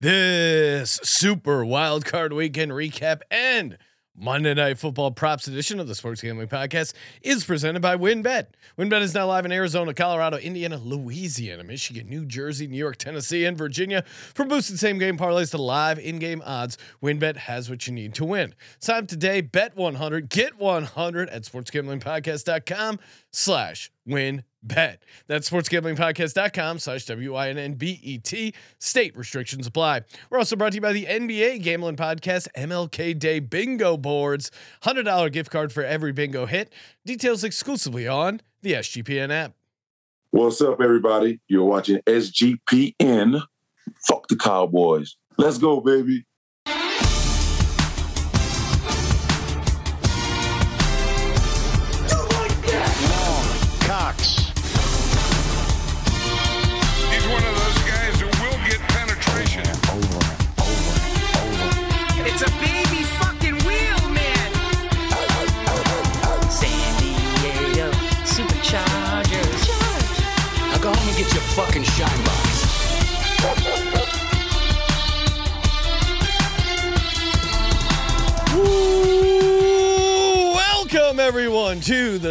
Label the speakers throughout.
Speaker 1: This super wild card weekend recap and Monday Night Football props edition of the Sports Gambling Podcast is presented by WynnBet. WynnBet is now live in Arizona, Colorado, Indiana, Louisiana, Michigan, New Jersey, New York, Tennessee, and Virginia. From boosted same game parlays to live in game odds, WynnBet has what you need to win. Sign up today, bet 100, get 100 at sportsgamblingpodcast.com slash win bet. That's sportsgamblingpodcast.com slash W-I-N-N-B-E-T. State restrictions apply. We're also brought to you by the NBA Gambling Podcast MLK Day Bingo Boards. $100 gift card for every bingo hit. Details exclusively on the SGPN app.
Speaker 2: What's up, everybody? You're watching SGPN. Fuck the Cowboys. Let's go, baby.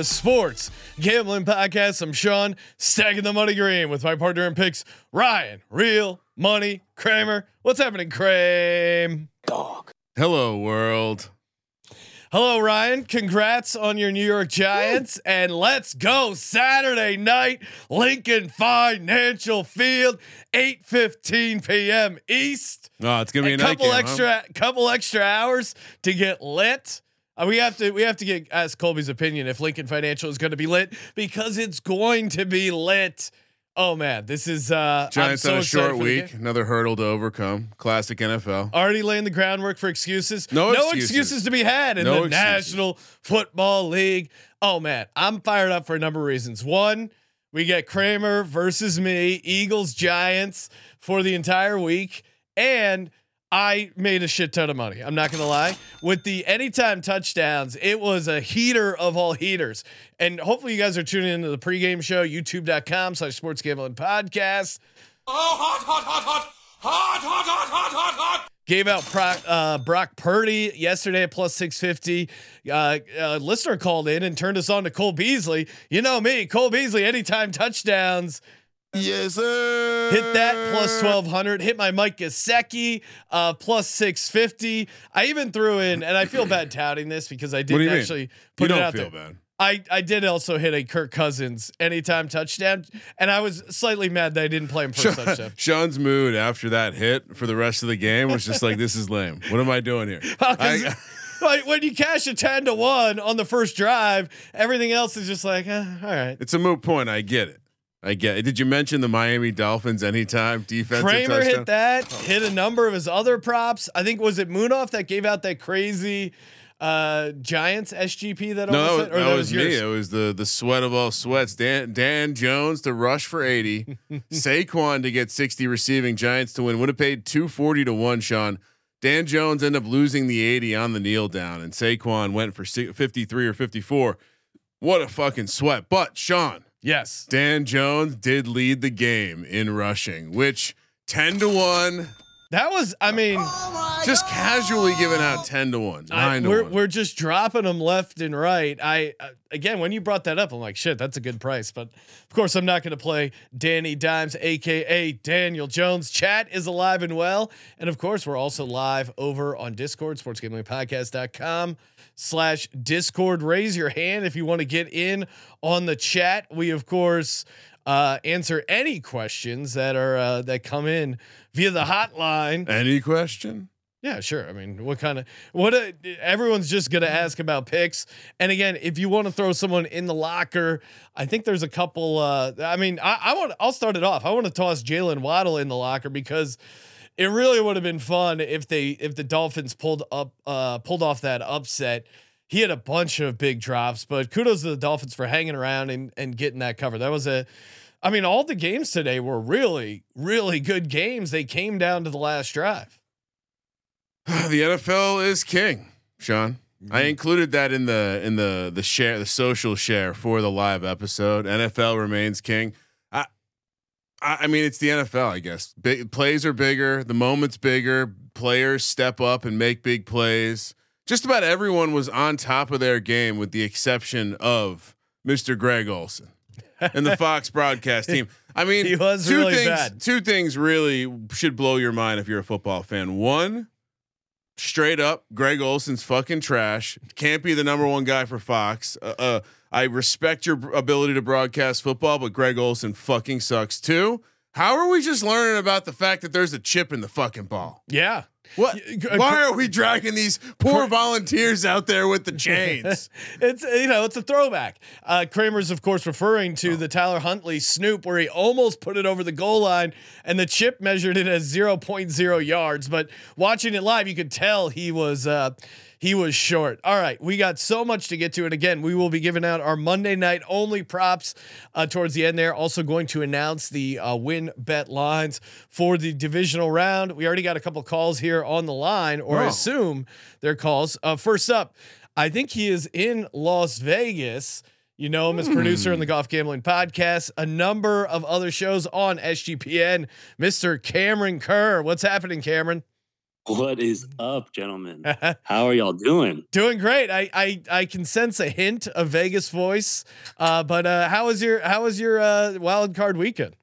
Speaker 1: Sports Gambling Podcast. I'm Sean, stacking the money green with my partner in picks, Ryan, Real Money Kramer. What's happening, Kramer?
Speaker 3: Dog.
Speaker 4: Hello, world.
Speaker 1: Hello, Ryan. Congrats on your New York Giants. And let's go Saturday night, Lincoln Financial Field, 8:15 p.m. East.
Speaker 4: Oh, it's gonna be a,
Speaker 1: a
Speaker 4: night
Speaker 1: couple
Speaker 4: game, huh?
Speaker 1: extra couple extra hours to get lit. Uh, we have to we have to get ask Colby's opinion if Lincoln Financial is going to be lit because it's going to be lit. Oh man, this is uh
Speaker 4: Giants
Speaker 1: so
Speaker 4: on a short week, another hurdle to overcome. Classic NFL.
Speaker 1: Already laying the groundwork for excuses.
Speaker 4: No
Speaker 1: excuses.
Speaker 4: excuses.
Speaker 1: to be had in
Speaker 4: No
Speaker 1: the
Speaker 4: excuses.
Speaker 1: National Football League. Oh man, I'm fired up for a number of reasons. One, we get Kramer versus me, Eagles Giants for the entire week, and I made a shit ton of money. I'm not gonna lie. With the anytime touchdowns, it was a heater of all heaters. And hopefully you guys are tuning into the pregame show, youtube.com slash sports gambling podcast. Oh hot, hot, hot, hot, hot, hot, hot, hot, hot, hot. Gave out Brock, uh, Brock Purdy yesterday at plus 650. Uh, uh, listener called in and turned us on to Cole Beasley. You know me, Cole Beasley, anytime touchdowns.
Speaker 4: Yes, sir.
Speaker 1: Hit that plus 1200. Hit my Mike Gesicki uh, plus 650. I even threw in, and I feel bad touting this because I didn't
Speaker 4: you mean?
Speaker 1: actually
Speaker 4: You
Speaker 1: it
Speaker 4: don't
Speaker 1: out
Speaker 4: feel
Speaker 1: there.
Speaker 4: bad.
Speaker 1: I, I did also hit a Kirk Cousins anytime touchdown, and I was slightly mad that I didn't play him for a touchdown.
Speaker 4: Sean's mood after that hit for the rest of the game was just like, "This is lame. What am I doing here?"
Speaker 1: Well, 'cause,
Speaker 4: I-
Speaker 1: like when you cash a ten to one on the first drive, everything else is just like, eh, all right.
Speaker 4: it's a moot point. I get it. I get it. Did you mention the Miami Dolphins anytime defense?
Speaker 1: Kramer
Speaker 4: touchdown?
Speaker 1: hit that, hit a number of his other props. I think was it Munaf that gave out that crazy uh Giants SGP that
Speaker 4: No, that,
Speaker 1: or
Speaker 4: that was me. It was the the sweat of all sweats. Dan Dan Jones to rush for eighty, Saquon to get sixty receiving. Giants to win. Would have paid two forty to one. Sean Dan Jones ended up losing the eighty on the kneel down, and Saquon went for fifty three or fifty four. What a fucking sweat! But Sean
Speaker 1: Yes.
Speaker 4: Dan Jones did lead the game in rushing, which ten to one.
Speaker 1: That was I mean
Speaker 4: Just casually giving out ten to one, nine to
Speaker 1: we're
Speaker 4: one.
Speaker 1: we're just dropping them left and right. I uh, again when you brought that up, I'm like, shit, that's a good price. But of course, I'm not going to play Danny Dimes, aka Daniel Jones. Chat is alive and well, and of course, we're also live over on Discord, sportsgamblingpodcast.com slash Discord. Raise your hand if you want to get in on the chat. We of course uh, answer any questions that are uh, that come in via the hotline.
Speaker 4: Any question?
Speaker 1: Yeah, sure. I mean, what kind of what? A, everyone's just gonna ask about picks. And again, if you want to throw someone in the locker, I think there's a couple. Uh, I mean, I, I want. I'll start it off. I want to toss Jalen Waddle in the locker because it really would have been fun if they if the Dolphins pulled up uh, pulled off that upset. He had a bunch of big drops, but kudos to the Dolphins for hanging around and and getting that cover. That was a. I mean, all the games today were really, really good games. They came down to the last drive.
Speaker 4: the NFL is king, Sean. I mm-hmm. included that in the in the the share the social share for the live episode. NFL remains king. I I, I mean, it's the NFL, I guess. Big plays are bigger, the moment's bigger. Players step up and make big plays. Just about everyone was on top of their game, with the exception of Mr. Greg Olsen and the Fox broadcast team. I mean,
Speaker 1: He was
Speaker 4: two
Speaker 1: really
Speaker 4: things.
Speaker 1: bad.
Speaker 4: Two things really should blow your mind if you're a football fan. One, straight up, Greg Olsen's fucking trash. Can't be the number one guy for Fox. Uh, uh, I respect your ability to broadcast football, but Greg Olson fucking sucks too. How are we just learning about the fact that there's a chip in the fucking ball?
Speaker 1: Yeah.
Speaker 4: What? Why are we dragging these poor volunteers out there with the chains?
Speaker 1: it's you know it's a throwback. Uh, Kramer's of course referring to the Tyler Huntley snoop where he almost put it over the goal line and the chip measured it as 0.0 yards. But watching it live, you could tell he was uh, he was short. All right, we got so much to get to, and again, we will be giving out our Monday night only props uh, towards the end. There, also going to announce the uh, WynnBet lines for the divisional round. We already got a couple calls here on the line, or I
Speaker 4: Oh.
Speaker 1: assume they're calls. Uh, first up. I think he is in Las Vegas. You know him as producer on the Golf Gambling Podcast, a number of other shows on SGPN. Mr. Cameron Kerr, what's happening, Cameron?
Speaker 5: What is up, gentlemen? How are y'all doing?
Speaker 1: Doing great. I I I can sense a hint of Vegas voice. Uh, but uh, how was your how was your uh, wild card weekend?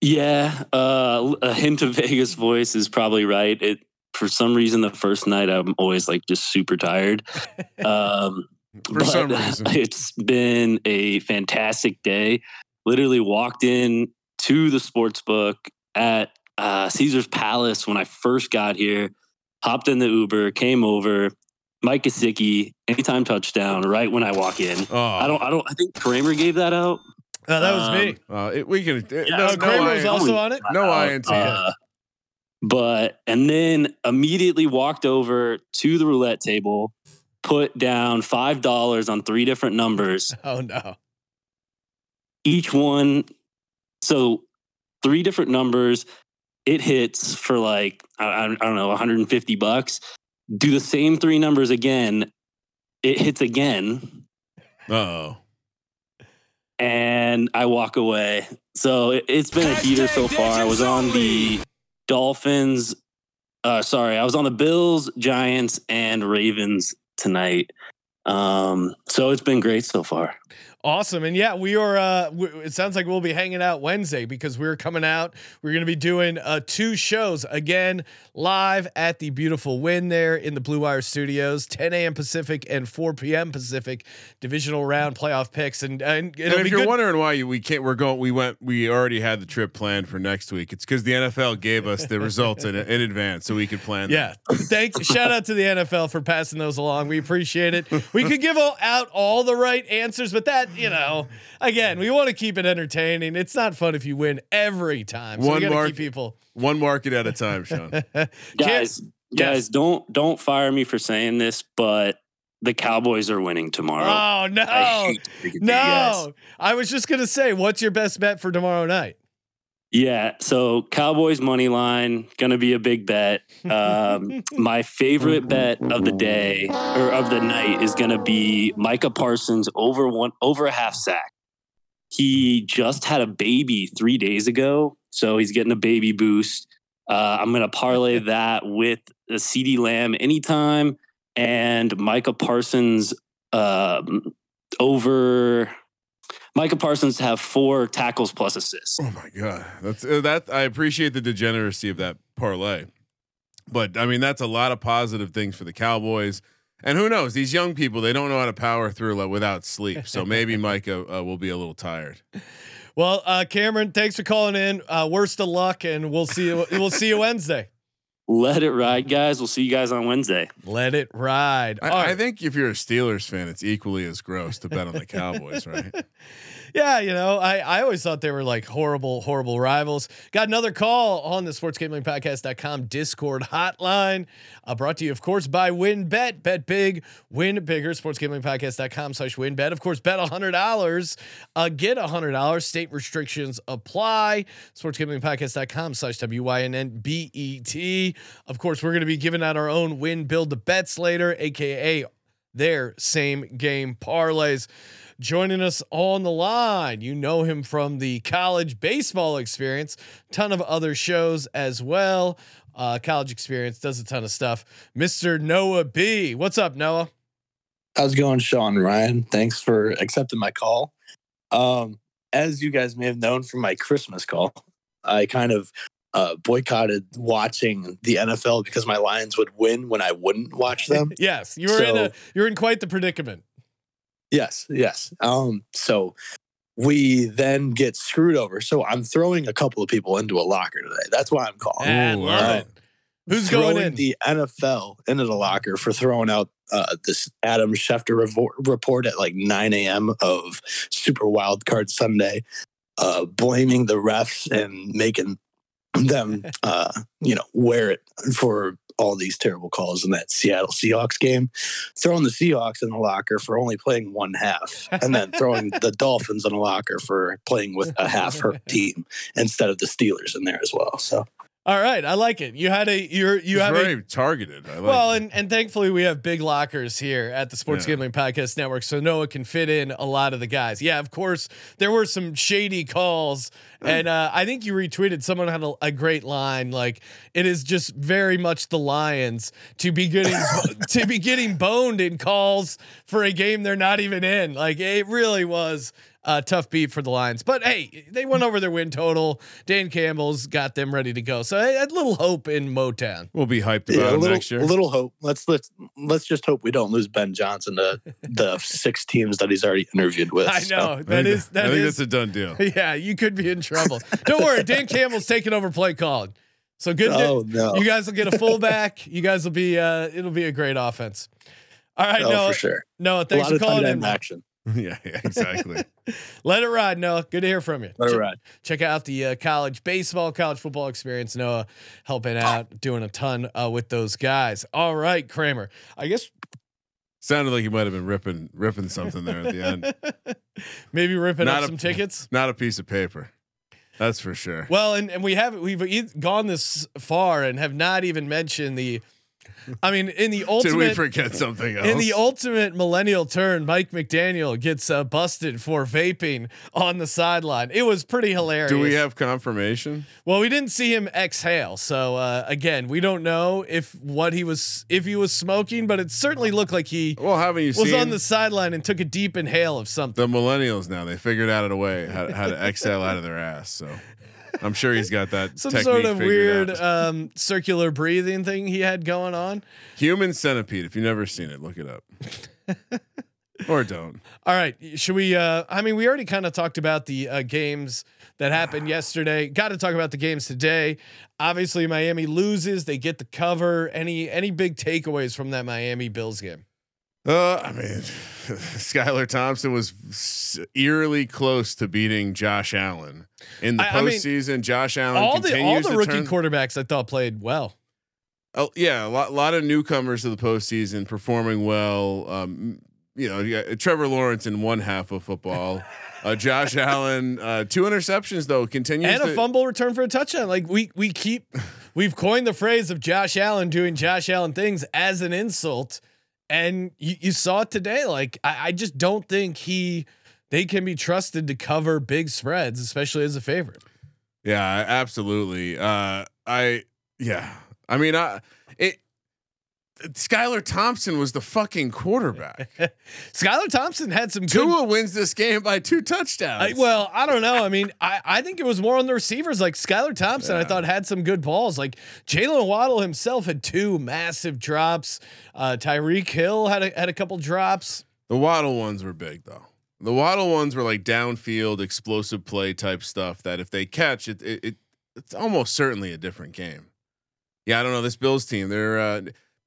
Speaker 5: Yeah, uh, a hint of Vegas voice is probably right. It for some reason the first night I'm always like just super tired. Um,
Speaker 4: For
Speaker 5: but
Speaker 4: some reason.
Speaker 5: it's been a fantastic day. Literally walked in to the sports book at uh, Caesar's Palace when I first got here. Hopped in the Uber, came over. Mike Gesicki, anytime touchdown, right when I walk in.
Speaker 4: Oh,
Speaker 5: I don't. I don't. I think Kramer gave that out.
Speaker 1: Uh, that was
Speaker 5: Um,
Speaker 1: me.
Speaker 4: Uh, it, we can.
Speaker 5: Yeah,
Speaker 4: no, no,
Speaker 1: Kramer was also on it.
Speaker 4: no INT.
Speaker 5: Uh, but and then immediately walked over to the roulette table, put down five dollars on three different numbers.
Speaker 1: Oh no.
Speaker 5: Each one, so three different numbers. It hits for like I, I I don't know, 150 bucks. Do the same three numbers again. It hits again.
Speaker 4: oh.
Speaker 5: and I walk away. So it, it's been a heater so far. I was on the Dolphins. Uh, sorry, I was on the Bills, Giants, and Ravens tonight. Um, so it's been great so far.
Speaker 1: Awesome. And yeah, we are, uh, w- it sounds like we'll be hanging out Wednesday because we're coming out. We're going to be doing uh, two shows again live at the beautiful Wynn there in the Blue Wire Studios, 10 a.m. Pacific and 4 p.m. Pacific divisional round playoff picks. And, and it'll
Speaker 4: And if you're
Speaker 1: good.
Speaker 4: wondering why you, we can't, we're going. We went. We already had the trip planned for next week. It's because the NFL gave us the results in, in advance, so we could plan.
Speaker 1: Yeah. Thank shout out to the NFL for passing those along. We appreciate it. We could give all, out all the right answers, but that, you know, again, we want to keep it entertaining. It's not fun if you win every time. So
Speaker 4: One
Speaker 1: we gotta
Speaker 4: mark-
Speaker 1: keep people.
Speaker 4: one market at a time, Sean.
Speaker 5: Guys, guys, don't don't fire me for saying this, but the Cowboys are winning tomorrow.
Speaker 1: Oh no.
Speaker 5: I hate to break it to you guys.
Speaker 1: No. I was just gonna say, what's your best bet for tomorrow night?
Speaker 5: Yeah, so Cowboys money line gonna be a big bet. Um, my favorite bet of the day or of the night is gonna be Micah Parsons over one over a half sack. He just had a baby three days ago, so he's getting a baby boost. Uh, I'm gonna parlay that with the CeeDee Lamb anytime and Micah Parsons um, over. Micah Parsons have four tackles plus assists.
Speaker 4: Oh my god, that's uh, that. I appreciate the degeneracy of that parlay, but I mean that's a lot of positive things for the Cowboys. And who knows? These young people, they don't know how to power through like, without sleep. So maybe Micah uh, will be a little tired.
Speaker 1: Well, uh, Cameron, thanks for calling in. Uh, worst of luck, and we'll see you. We'll see you Wednesday.
Speaker 5: Let it ride, guys. We'll see you guys on Wednesday.
Speaker 1: Let it ride.
Speaker 4: I,
Speaker 1: All
Speaker 4: I think if you're a Steelers fan, it's equally as gross to bet on the Cowboys, right?
Speaker 1: Yeah, you know, I, I always thought they were like horrible, horrible rivals. Got another call on the sportsgamblingpodcast.com Discord hotline. Uh, brought to you, of course, by WynnBet. Bet Bet big, win bigger. Sports gambling Sportsgamblingpodcast.com slash WynnBet. Of course, bet $100, uh, get $100. State restrictions apply. Sportsgamblingpodcast.com slash W-Y-N-N-B-E-T. Of course, we're going to be giving out our own win build the bets later, aka their same game parlays. Joining us on the line. You know him from the college baseball experience, ton of other shows as well. Uh, college experience does a ton of stuff. Mr. Noah B. What's up, Noah?
Speaker 6: How's it going, Sean Ryan? Thanks for accepting my call. Um, as you guys may have known from my Christmas call, I kind of uh, boycotted watching the NFL because my Lions would win when I wouldn't watch them.
Speaker 1: yes, you were in a you're in quite the predicament.
Speaker 6: Yes, yes. Um, so we then get screwed over. So I'm throwing a couple of people into a locker today. That's why I'm calling.
Speaker 4: Ooh,
Speaker 1: love
Speaker 4: all right.
Speaker 1: Who's
Speaker 6: throwing
Speaker 1: going in?
Speaker 6: the NFL into the locker for throwing out uh, this Adam Schefter report at like 9 a.m. of Super Wild Card Sunday, uh, blaming the refs and making them, uh, you know, wear it for all these terrible calls in that Seattle Seahawks game, throwing the Seahawks in the locker for only playing one half, and then throwing the Dolphins in the locker for playing with a half hurt team instead of the Steelers in there as well. So
Speaker 1: All right, I like it. You had a you're you
Speaker 4: It's
Speaker 1: have a
Speaker 4: very targeted. I like
Speaker 1: well,
Speaker 4: it.
Speaker 1: and, and thankfully we have big lockers here at the Sports
Speaker 4: Yeah.
Speaker 1: Gambling Podcast Network, so Noah can fit in a lot of the guys. Yeah, of course, there were some shady calls, and uh, I think you retweeted someone had a, a great line like, "It is just very much the Lions to be getting to be getting boned in calls for a game they're not even in." Like it really was a tough beat for the Lions, but hey, they went over their win total. Dan Campbell's got them ready to go, so I had little hope in Motown.
Speaker 4: we'll be hyped about
Speaker 6: yeah, a little,
Speaker 4: next year.
Speaker 6: a little hope. Let's let's let's just hope we don't lose Ben Johnson to the six teams that he's already interviewed with.
Speaker 1: I know
Speaker 4: I
Speaker 1: that
Speaker 4: think
Speaker 1: is
Speaker 4: I
Speaker 1: that
Speaker 4: think
Speaker 1: is
Speaker 4: that's a done deal.
Speaker 1: yeah. You could be in trouble. Don't worry, Dan Campbell's taking over play calling. So good.
Speaker 6: Oh no!
Speaker 1: You guys will get a fullback. you guys will be. uh It'll be a great offense. All right,
Speaker 6: oh,
Speaker 1: Noah.
Speaker 6: for sure.
Speaker 1: Noah,
Speaker 6: A
Speaker 1: thanks
Speaker 6: lot
Speaker 1: for
Speaker 6: of
Speaker 1: calling in.
Speaker 6: action.
Speaker 4: yeah, yeah, exactly.
Speaker 1: Let it ride, Noah. Good to hear from you.
Speaker 6: Let
Speaker 1: Ch-
Speaker 6: it ride.
Speaker 1: Check out the uh, college baseball, college football experience. Noah helping out, doing a ton uh, with those guys. All right, Kramer. I guess
Speaker 4: Sounded like you might have been ripping ripping something there at the end.
Speaker 1: maybe ripping
Speaker 4: Not
Speaker 1: up
Speaker 4: a-
Speaker 1: some tickets.
Speaker 4: Not a piece of paper. That's for sure.
Speaker 1: Well, and, and we have we've e- gone this far and have not even mentioned the. I mean, in the
Speaker 4: Did
Speaker 1: ultimate
Speaker 4: we forget something else?
Speaker 1: in the ultimate millennial turn, Mike McDaniel gets uh, busted for vaping on the sideline. It was pretty hilarious.
Speaker 4: Do we have confirmation?
Speaker 1: Well, we didn't see him exhale, so uh, again, we don't know if what he was if he was smoking, but it certainly looked like he
Speaker 4: Well, haven't you
Speaker 1: was on the sideline and took a deep inhale of something.
Speaker 4: the millennials now? They figured out a way how, how to exhale out of their ass. So I'm sure he's got that
Speaker 1: Some sort of weird um, circular breathing thing he had going on.
Speaker 4: human centipede. If you've never seen it, look it up. or don't.
Speaker 1: All right, should we? Uh, I mean, we already kind of talked about the uh, games that happened yesterday. Got to talk about the games today. Obviously, Miami loses; they get the cover. Any any big takeaways from that Miami Bills game?
Speaker 4: Uh, I mean, Skylar Thompson was eerily close to beating Josh Allen in the
Speaker 1: I- I mean,
Speaker 4: postseason. Josh Allen
Speaker 1: all the all the rookie
Speaker 4: turn-
Speaker 1: quarterbacks I thought played well.
Speaker 4: Oh yeah, a lot, lot of newcomers to the postseason performing well. Um, you know, you got Trevor Lawrence in one half of football. Uh, Josh Allen, uh, two interceptions though, continues
Speaker 1: and a
Speaker 4: to-
Speaker 1: fumble return for a touchdown. Like we we keep we've coined the phrase of Josh Allen doing Josh Allen things as an insult, and you, you saw it today. Like I, I just don't think he they can be trusted to cover big spreads, especially as a favorite.
Speaker 4: Yeah, absolutely. Uh, I yeah. I mean, I it. Skylar Thompson was the fucking quarterback.
Speaker 1: Skylar Thompson had some good.
Speaker 4: Tua wins this game by two touchdowns.
Speaker 1: I, well, I don't know. I mean, I, I think it was more on the receivers. Like Skylar Thompson, I thought had some good balls. Like Jalen Waddle himself had two massive drops. Uh, Tyreek Hill had a, had a couple drops.
Speaker 4: The Waddle ones were big though. The Waddle ones were like downfield explosive play type stuff that if they catch it, it, it it's almost certainly a different game. Yeah, I don't know this Bills team. They're uh,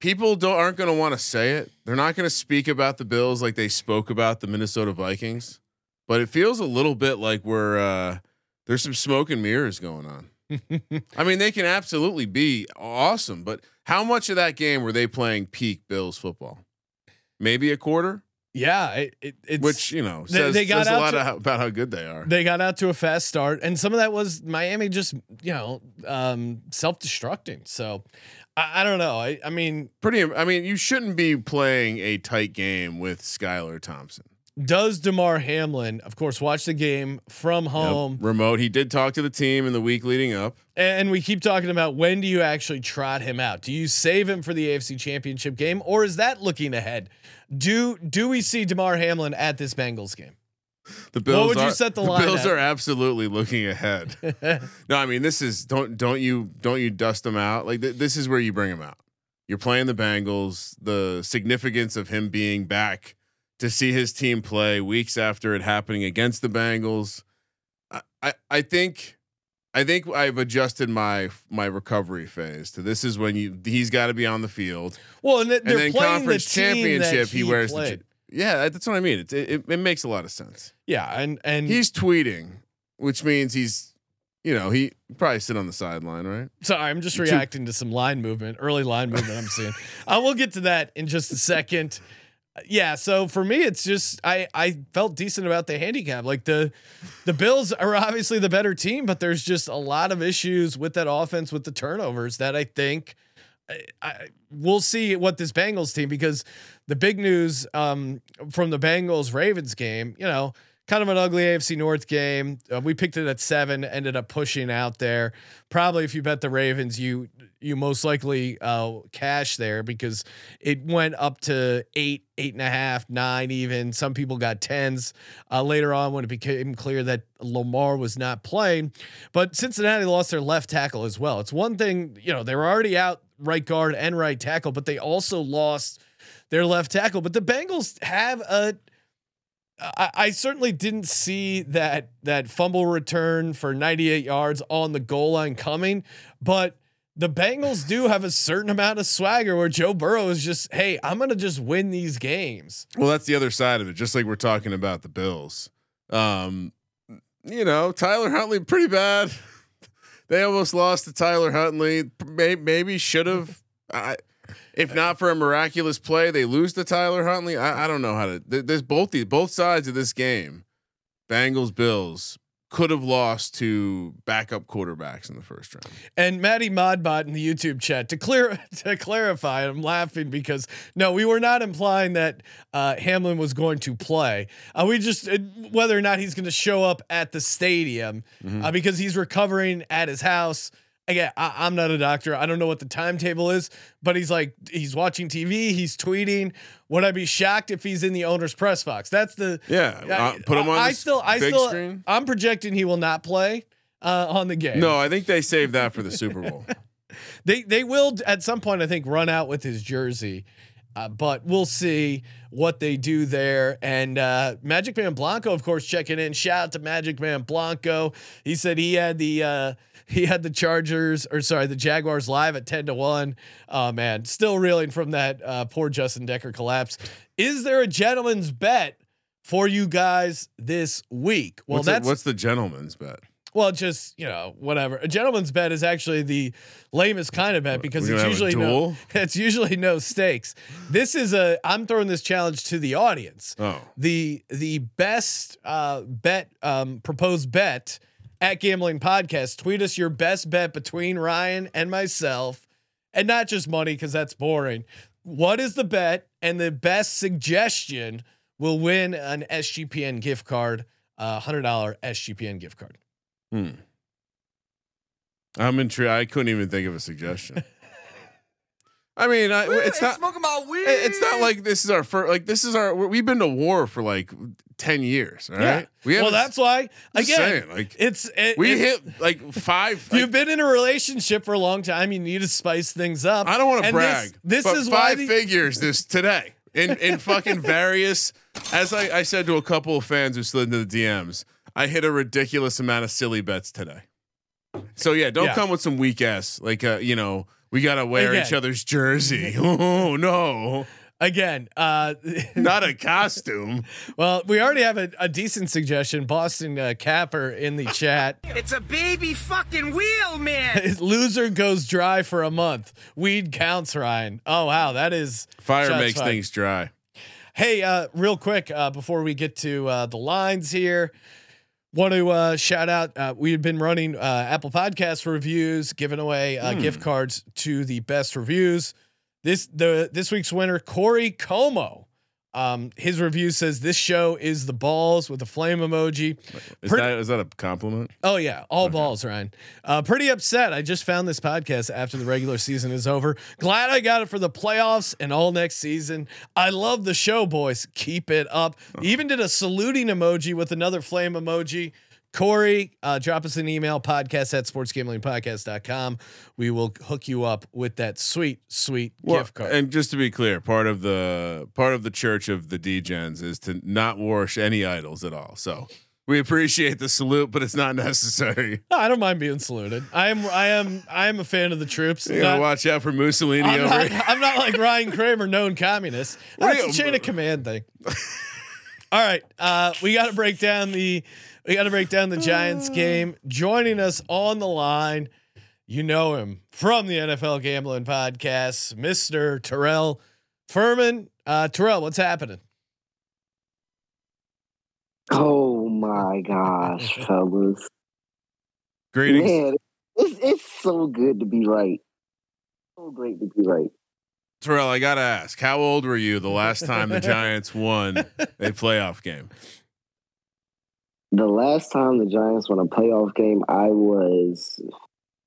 Speaker 4: people don't aren't going to want to say it. They're not going to speak about the Bills like they spoke about the Minnesota Vikings. But it feels a little bit like we're uh, there's some smoke and mirrors going on. I mean, they can absolutely be awesome, but how much of that game were they playing peak Bills football? Maybe a quarter
Speaker 1: Yeah, it, it, it's
Speaker 4: which you know
Speaker 1: They-
Speaker 4: says,
Speaker 1: they got
Speaker 4: says a
Speaker 1: out
Speaker 4: lot
Speaker 1: to-
Speaker 4: how, about how good they are.
Speaker 1: they got out to a fast start, and some of that was Miami just you know um, self destructing. So I, I don't know. I, I mean,
Speaker 4: Pretty. I mean, you shouldn't be playing a tight game with Skylar Thompson.
Speaker 1: Does Damar Hamlin, of course, watch the game from
Speaker 4: Yep.
Speaker 1: home?
Speaker 4: remote. He did talk to the team in the week leading up.
Speaker 1: And we keep talking about when do you actually trot him out? Do you save him for the AFC Championship game, or is that looking ahead? Do do we see Damar Hamlin at this Bengals game?
Speaker 4: The Bills.
Speaker 1: What would you set the line
Speaker 4: Bills
Speaker 1: at?
Speaker 4: are absolutely looking ahead. no, I mean this is don't don't you don't you dust them out like th- this is where you bring them out. You're playing the Bengals. The significance of him being back to see his team play weeks after it happening against the Bengals. I I, I think. I think I've adjusted my my recovery phase to this is when you he's got to be on the field
Speaker 1: Well, and,
Speaker 4: and then conference
Speaker 1: the
Speaker 4: championship he, wears the
Speaker 1: played.
Speaker 4: yeah that's what I mean it, it it makes a lot of sense
Speaker 1: yeah, and and
Speaker 4: he's tweeting, which means he's, you know, he probably sit on the sideline, right?
Speaker 1: Sorry, I'm just reacting to some line movement, early line movement I'm seeing. I will get to that in just a second. Yeah, so for me, it's just I I felt decent about the handicap. Like the the Bills are obviously the better team, but there's just a lot of issues with that offense with the turnovers that I think I, I we'll see what this Bengals team because the big news um, from the Bengals Ravens game, you know, kind of an ugly AFC North game. Uh, we picked it at seven, ended up pushing out there. Probably if you bet the Ravens, you you most likely uh, cash there because it went up to eight, eight and a half, nine, even. Some people got tens uh, later on when it became clear that Lamar was not playing. But Cincinnati lost their left tackle as well. It's one thing, you know, they were already out right guard and right tackle, but they also lost their left tackle. But the Bengals have a I, I certainly didn't see that that fumble return for 98 yards on the goal line coming, but the Bengals do have a certain amount of swagger where Joe Burrow is just, hey, I'm gonna just win these games.
Speaker 4: Well, that's the other side of it. Just like we're talking about the Bills. Um, you know, Tyler Huntley pretty bad. they almost lost to Tyler Huntley. Maybe, maybe should have. If not for a miraculous play, they lose to Tyler Huntley. I, I don't know how to. there- There's both the both sides of this game. Bengals, Bills could have lost to backup quarterbacks in the first round.
Speaker 1: And Maddie Modbot in the YouTube chat to clear to clarify, I'm laughing because no, we were not implying that uh, Hamlin was going to play. Uh, we just uh, whether or not he's going to show up at the stadium uh, because he's recovering at his house. Again, I, I'm not a doctor. I don't know what the timetable is, but he's like he's watching TV, he's tweeting. Would I be shocked if he's in the owner's press box? That's the
Speaker 4: Yeah, uh, put him on.
Speaker 1: I
Speaker 4: the
Speaker 1: still, I
Speaker 4: big
Speaker 1: still,
Speaker 4: screen.
Speaker 1: I'm projecting he will not play uh, on the game.
Speaker 4: No, I think they saved that for the Super Bowl.
Speaker 1: They they will at some point I think run out with his jersey. Uh, but we'll see what they do there. And uh, Magic Man Blanco, of course, checking in. Shout out to Magic Man Blanco. He said he had the uh, he had the Chargers or sorry the Jaguars live at ten to one. Oh man, still reeling from that uh, poor Justin Decker collapse. Is there a gentleman's bet for you guys this week? Well,
Speaker 4: what's,
Speaker 1: that's
Speaker 4: what's the gentleman's bet?
Speaker 1: Well, just you know, whatever. A gentleman's bet is actually the lamest kind of bet because it's
Speaker 4: gonna have a
Speaker 1: usually no, it's usually no stakes. This is a. I'm throwing this challenge to the audience.
Speaker 4: Oh,
Speaker 1: The the best uh, bet um, proposed bet at Gambling Podcast. Tweet us your best bet between Ryan and myself, and not just money because that's boring. What is the bet? And the best suggestion will win an SGPN gift card, a hundred dollar SGPN gift card.
Speaker 4: Hmm. I'm intrigued. I couldn't even think of a suggestion. I mean, I, it's not.
Speaker 3: smoking my weed.
Speaker 4: It's not like this is our first. Like this is our. We've been to war for like ten years. All right. We
Speaker 1: well, that's why again,
Speaker 4: saying, like
Speaker 1: it's it,
Speaker 4: we
Speaker 1: it-
Speaker 4: hit like five.
Speaker 1: You've been in a relationship for a long time. You need to spice things up.
Speaker 4: I don't want to brag.
Speaker 1: This, this is why
Speaker 4: five
Speaker 1: the,
Speaker 4: figures this today in in fucking various. As I, I said to a couple of fans who slid into the DMs, I hit a ridiculous amount of silly bets today. So yeah, don't
Speaker 1: Yeah.
Speaker 4: come with some weak ass like uh, you know we gotta wear
Speaker 1: Again.
Speaker 4: each other's jersey. Oh no,
Speaker 1: again. Uh,
Speaker 4: not a costume.
Speaker 1: well, we already have a, a decent suggestion. Boston uh, Capper in the chat.
Speaker 7: It's a baby fucking wheel, man.
Speaker 1: Loser goes dry for a month. Weed counts, Ryan. Oh wow, that is
Speaker 4: Fire makes
Speaker 1: fired.
Speaker 4: things dry.
Speaker 1: Hey, uh, real quick uh, before we get to uh, the lines here, want to uh, shout out. Uh, we have been running uh, Apple Podcast reviews, giving away uh, gift cards to the best reviews. This the this week's winner, Corey Como. Um, his review says this show is the balls with a flame emoji.
Speaker 4: Is
Speaker 1: Pretty-
Speaker 4: that is that a compliment?
Speaker 1: Oh yeah, all balls, Ryan. Uh, pretty upset. I just found this podcast after the regular season is over. Glad I got it for the playoffs and all next season. I love the show, boys. Keep it up. Even did a saluting emoji with another flame emoji. Corey, uh, drop us an email podcast at sportsgamblingpodcast.com. We will hook you up with that sweet, sweet
Speaker 4: Well,
Speaker 1: gift card.
Speaker 4: And just to be clear, part of the part of the church of the Degens is to not worship any idols at all. So we appreciate the salute, but it's not necessary.
Speaker 1: No, I don't mind being saluted. I am, I am, I am a fan of the troops.
Speaker 4: You gotta watch out for Mussolini
Speaker 1: I'm
Speaker 4: over
Speaker 1: not,
Speaker 4: here.
Speaker 1: I'm not like Ryan Kramer, known communist. That's a chain of command thing. All right, uh, we got to break down the we got to break down the Giants game. Joining us on the line, you know him from the NFL Gambling Podcast, Mister Terrell Furman. Uh, Terrell, what's happening?
Speaker 8: Oh my gosh, fellas.
Speaker 4: Greetings.
Speaker 8: Man, it's it's so good to be right. So great to be right.
Speaker 4: Terrell, I gotta ask, how old were you the last time the Giants won a playoff game?
Speaker 8: The last time the Giants won a playoff game, I was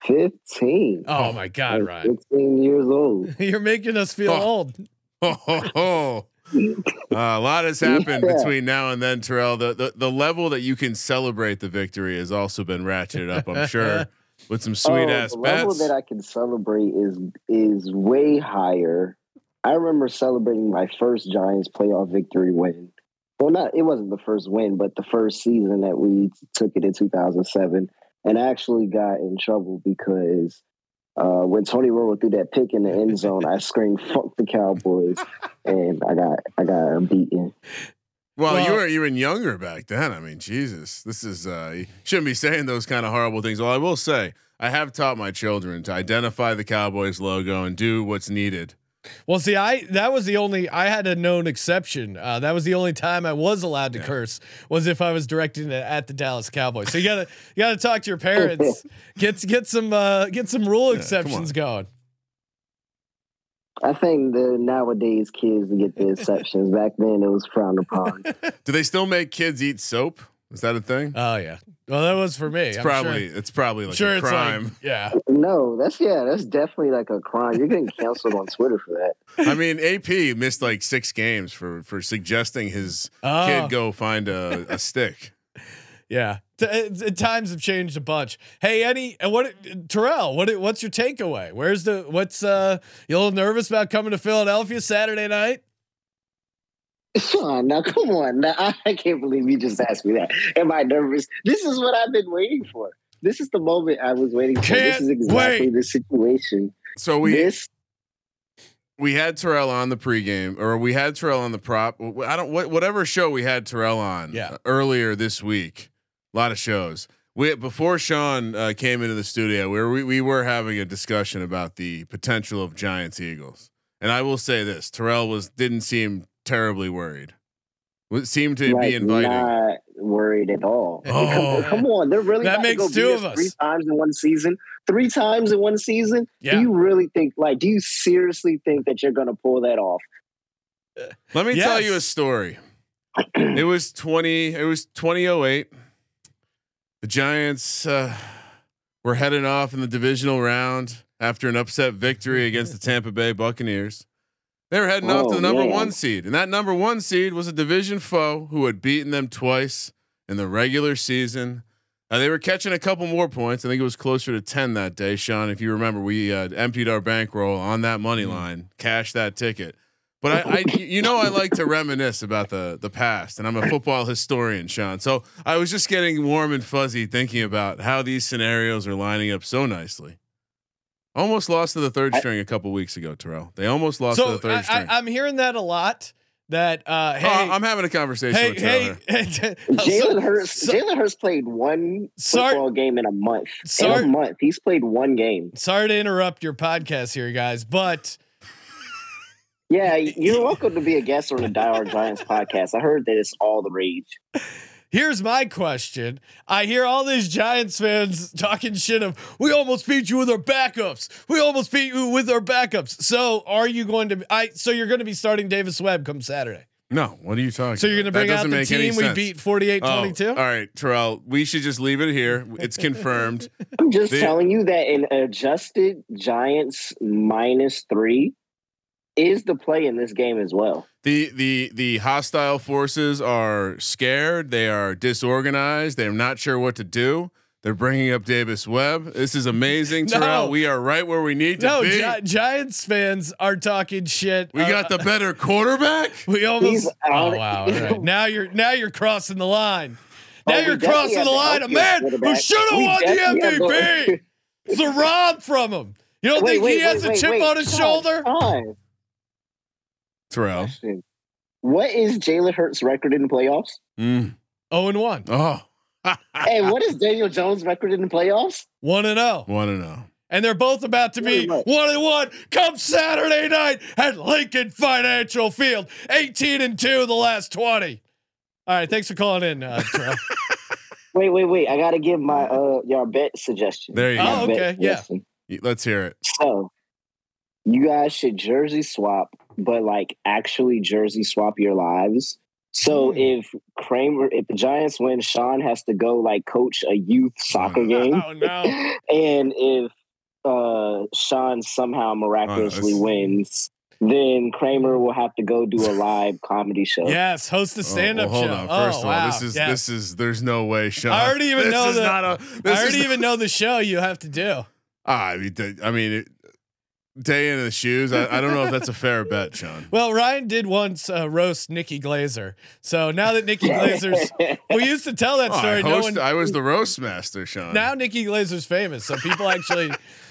Speaker 8: 15.
Speaker 1: Oh my God,
Speaker 8: I
Speaker 1: Ryan,
Speaker 8: 15 years old.
Speaker 1: you're making us feel
Speaker 4: Oh.
Speaker 1: old.
Speaker 4: Oh, ho, ho. Uh, a lot has happened
Speaker 8: Yeah.
Speaker 4: between now and then, Terrell. The, the the level that you can celebrate the victory has also been ratcheted up, I'm sure, with some sweet
Speaker 8: oh,
Speaker 4: ass
Speaker 8: the level that I can celebrate is is way higher. I remember celebrating my first Giants playoff victory win. Well, not it wasn't the first win, but the first season that we took it in 2007, and I actually got in trouble because uh, when Tony Romo threw that pick in the end zone, I screamed "fuck the Cowboys," and I got I got beaten.
Speaker 4: Well, you
Speaker 1: Well-
Speaker 4: were even younger back then. I mean, Jesus, this is uh, you shouldn't be saying those kind of horrible things. Well, I will say I have taught my children to identify the Cowboys logo and do what's needed.
Speaker 1: Well, see, I that was the only I had a known exception. Uh, that was the only time I was allowed to
Speaker 4: Yeah.
Speaker 1: curse was if I was directing it at the Dallas Cowboys. So you gotta you gotta talk to your parents, get get some uh, get some rule
Speaker 4: Yeah,
Speaker 1: exceptions
Speaker 4: on.
Speaker 1: going.
Speaker 8: I think the nowadays kids get the exceptions. Back then, it was frowned upon.
Speaker 4: Do they still make kids eat soap? Is that a thing?
Speaker 1: Oh yeah, well that was for me.
Speaker 4: It's
Speaker 1: I'm
Speaker 4: probably
Speaker 1: sure,
Speaker 4: it's probably like
Speaker 1: sure
Speaker 4: a
Speaker 1: it's
Speaker 4: crime.
Speaker 1: like yeah.
Speaker 8: No, that's yeah, that's definitely like a crime. You're getting canceled on Twitter for that.
Speaker 4: I mean, AP missed like six games for for suggesting his
Speaker 1: Oh,
Speaker 4: kid go find a, a stick.
Speaker 1: yeah. T- uh, uh, times have changed a bunch. Hey Eddie, and what Terrell? What what's your takeaway? Where's the what's uh you a little nervous about coming to Philadelphia Saturday night?
Speaker 8: Sean, now come on. Now, I, I can't believe you just asked me that. Am I nervous? This is what I've been waiting for. This is the moment I was waiting for.
Speaker 1: Can't
Speaker 8: this is exactly
Speaker 1: wait.
Speaker 8: the situation.
Speaker 4: So we
Speaker 8: this
Speaker 4: we had Terrell on the pregame, or we had Terrell on the prop. I don't what whatever show we had Terrell on.
Speaker 1: Yeah.
Speaker 4: uh, earlier this week, a lot of shows. We before Sean uh, came into the studio, we were we, we were having a discussion about the potential of Giants Eagles, and I will say this: Terrell was didn't seem terribly worried. It seemed to
Speaker 8: like,
Speaker 4: be inviting.
Speaker 8: not worried at all.
Speaker 1: Oh.
Speaker 8: come, come on, they're really
Speaker 1: That
Speaker 8: about to
Speaker 1: makes two of
Speaker 8: us
Speaker 1: us.
Speaker 8: three times in one season. Three times in one season.
Speaker 1: Yeah.
Speaker 8: Do you really think? Like, do you seriously think that you're going to pull that off?
Speaker 4: Let me tell you a story. it was 20 it was 2008 the giants uh, were heading off in the divisional round after an upset victory against the tampa bay buccaneers they were heading off to
Speaker 8: Oh,
Speaker 4: the number
Speaker 8: man.
Speaker 4: one seed and that number one seed was a division foe who had beaten them twice in the regular season uh, they were catching a couple more points i think it was closer to 10 that day sean if you remember we uh, emptied our bankroll on that money line cashed that ticket but I, I, you know, I like to reminisce about the the past, and I'm a football historian, Sean. So I was just getting warm and fuzzy thinking about how these scenarios are lining up so nicely. Almost lost to the third string a couple weeks ago, Terrell. They almost lost to the third
Speaker 1: I,
Speaker 4: string.
Speaker 1: I, I'm hearing that a lot. That uh, hey,
Speaker 4: Oh, I'm having a conversation
Speaker 1: hey,
Speaker 4: with Terrell.
Speaker 1: hey,
Speaker 4: here.
Speaker 8: Jalen Hurts.
Speaker 1: so-
Speaker 8: Jalen Hurts played one
Speaker 1: Sorry-
Speaker 8: football game in a month. In
Speaker 1: Sorry-
Speaker 8: a month, he's played one game.
Speaker 1: Sorry to interrupt your podcast here, guys, but
Speaker 8: Yeah, you're welcome to be a guest on the Die Hard Giants podcast. I heard that it's all the rage.
Speaker 1: Here's my question. I hear all these Giants fans talking shit of we almost beat you with our backups. We almost beat you with our backups. So are you going to I so you're going to be starting Davis Webb come Saturday?
Speaker 4: No, what are you talking?
Speaker 1: So you're going to bring out the
Speaker 4: make
Speaker 1: team we beat 48
Speaker 4: Oh,
Speaker 1: 22?
Speaker 4: all right, Terrell. We should just leave it here. It's confirmed.
Speaker 8: I'm just
Speaker 4: They-
Speaker 8: telling you that an adjusted Giants minus three is the play in this game as well.
Speaker 4: The the the hostile forces are scared. They are disorganized. They're not sure what to do. They're bringing up Davis Webb. This is amazing,
Speaker 1: No.
Speaker 4: Terrell. We are right where we need to
Speaker 1: No,
Speaker 4: be.
Speaker 1: Gi- Giants fans are talking shit.
Speaker 4: we
Speaker 1: Uh,
Speaker 4: got the better quarterback.
Speaker 1: We almost. Oh wow! All right. Now you're now you're crossing the line. Now
Speaker 8: Oh,
Speaker 1: you're crossing the line. A man who should have won the MVP. It's a rob from him. You don't
Speaker 8: Wait,
Speaker 1: think
Speaker 8: wait,
Speaker 1: he has
Speaker 8: wait,
Speaker 1: a chip
Speaker 8: wait.
Speaker 1: on his
Speaker 8: Sean,
Speaker 1: shoulder?
Speaker 8: Sean,
Speaker 4: Terrell.
Speaker 8: question. What is Jalen Hurts' record in the playoffs?
Speaker 4: Mm.
Speaker 1: Oh and one,
Speaker 4: Oh,
Speaker 8: hey, what is Daniel Jones' record in the playoffs?
Speaker 1: one and zero,
Speaker 4: want to know?
Speaker 1: and they're both about to be
Speaker 8: Wait, wait.
Speaker 1: one and one come Saturday night at Lincoln Financial Field. Eighteen and two the last twenty. All right, thanks for calling in, uh, Terrell.
Speaker 8: Wait, wait, wait. I got to give my uh your bet suggestion.
Speaker 4: There you
Speaker 1: Oh,
Speaker 4: go.
Speaker 1: okay, yeah.
Speaker 8: suggestion.
Speaker 4: Let's hear it.
Speaker 8: So, you guys should jersey swap, but like actually jersey swap your lives. So
Speaker 1: Hmm.
Speaker 8: if Kramer, if the Giants win, Sean has to go like coach a youth soccer game,
Speaker 1: Oh no!
Speaker 8: and if uh Sean somehow miraculously
Speaker 4: that's-
Speaker 8: wins, then Kramer will have to go do a live comedy show.
Speaker 1: Yes, host a
Speaker 4: Oh,
Speaker 1: stand-up
Speaker 4: well, hold
Speaker 1: show.
Speaker 4: on.
Speaker 1: oh
Speaker 4: First of
Speaker 1: wow!
Speaker 4: all, this is
Speaker 1: yes.
Speaker 4: this is. There's no way, Sean.
Speaker 1: I already even
Speaker 4: this
Speaker 1: know the-
Speaker 4: not a.
Speaker 1: I
Speaker 4: This
Speaker 1: already
Speaker 4: is
Speaker 1: even know the show you have to do.
Speaker 4: Ah, I mean, I mean, it, day in the shoes. I, I don't know if that's a fair bet, Sean.
Speaker 1: Well, Ryan did once uh, roast Nikki Glazer. So now that Nikki Glazer's, we used to tell that
Speaker 4: Oh, I,
Speaker 1: story. no
Speaker 4: host-
Speaker 1: one
Speaker 4: I was the roast master, Sean.
Speaker 1: now Nikki Glazer's famous, so people actually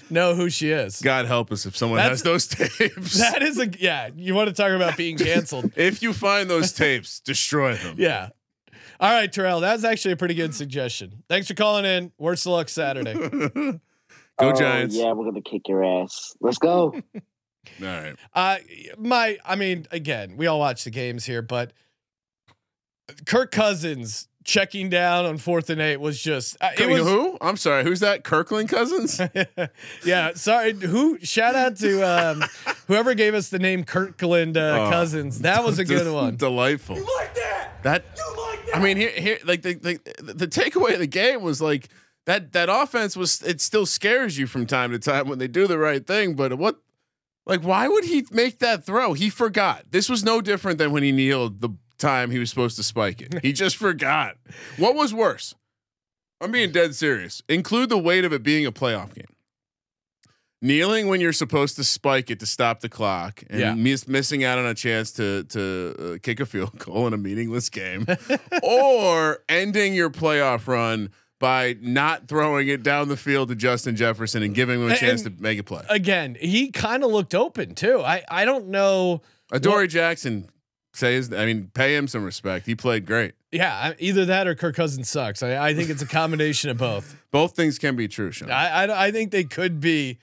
Speaker 1: know who she is.
Speaker 4: God help us if someone
Speaker 1: That's-
Speaker 4: has those tapes.
Speaker 1: That is a yeah. You want to talk about being canceled?
Speaker 4: if you find those tapes, destroy them.
Speaker 1: Yeah. All right, Terrell. That's actually a pretty good suggestion. Thanks for calling in. Worst of luck Saturday.
Speaker 4: Go
Speaker 8: Oh,
Speaker 4: Giants.
Speaker 8: Yeah, we're gonna kick your ass. Let's go.
Speaker 4: All right.
Speaker 1: Uh my I mean, again, we all watch the games here, but Kirk Cousins checking down on fourth and eight was just uh, it was
Speaker 4: who? I'm sorry. Who's that? Kirkland Cousins?
Speaker 1: yeah, sorry. Who? Shout out to um, whoever gave us the name Kirkland uh,
Speaker 4: Oh.
Speaker 1: Cousins. That was a good one.
Speaker 4: Delightful.
Speaker 7: You like that?
Speaker 4: That I mean, here, here, like the, the the takeaway of the game was like that that offense was it still scares you from time to time when they do the right thing. But what, like, why would he make that throw? He forgot. This was no different than when he kneeled the time he was supposed to spike it. He just forgot. What was worse? I'm being dead serious. Include the weight of it being a playoff game. Kneeling when you're supposed to spike it to stop the clock and
Speaker 1: Yeah.
Speaker 4: miss, missing out on a chance to to uh, kick a field goal in a meaningless game, or ending your playoff run by not throwing it down the field to Justin Jefferson and giving him a
Speaker 1: And-
Speaker 4: chance to make a play.
Speaker 1: Again, he kind of looked open too. I I don't know.
Speaker 4: Uh, Adoree Jackson, say his, I mean, pay him some respect. He played great.
Speaker 1: Yeah, either that or Kirk Cousins sucks. I, I think it's a combination of both.
Speaker 4: Both things can be true, Sean.
Speaker 1: I, I I think they could be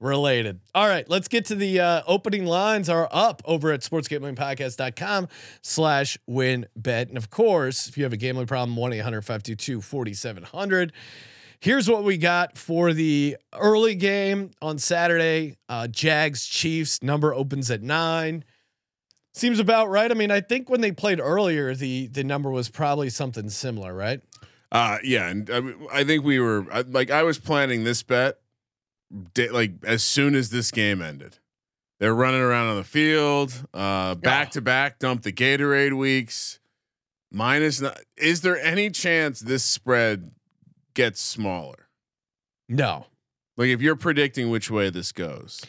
Speaker 1: related. All right, let's get to the uh, opening lines are up over at sportsgamblingpodcast.com slash win bet. And of course, if you have a gambling problem, 1-800-522-4700. Here's what we got for the early game on Saturday. Uh, Jags Chiefs number opens at nine. Seems about right. I mean, I think when they played earlier, the the number was probably something similar, right?
Speaker 4: Uh, yeah, and I, I think we were I, like I was planning this bet, like as soon as this game ended. They're running around on the field, uh, back to back, dump the Gatorade weeks. Minus, n- is there any chance this spread gets smaller?
Speaker 1: No,
Speaker 4: Like if you're predicting which way this goes,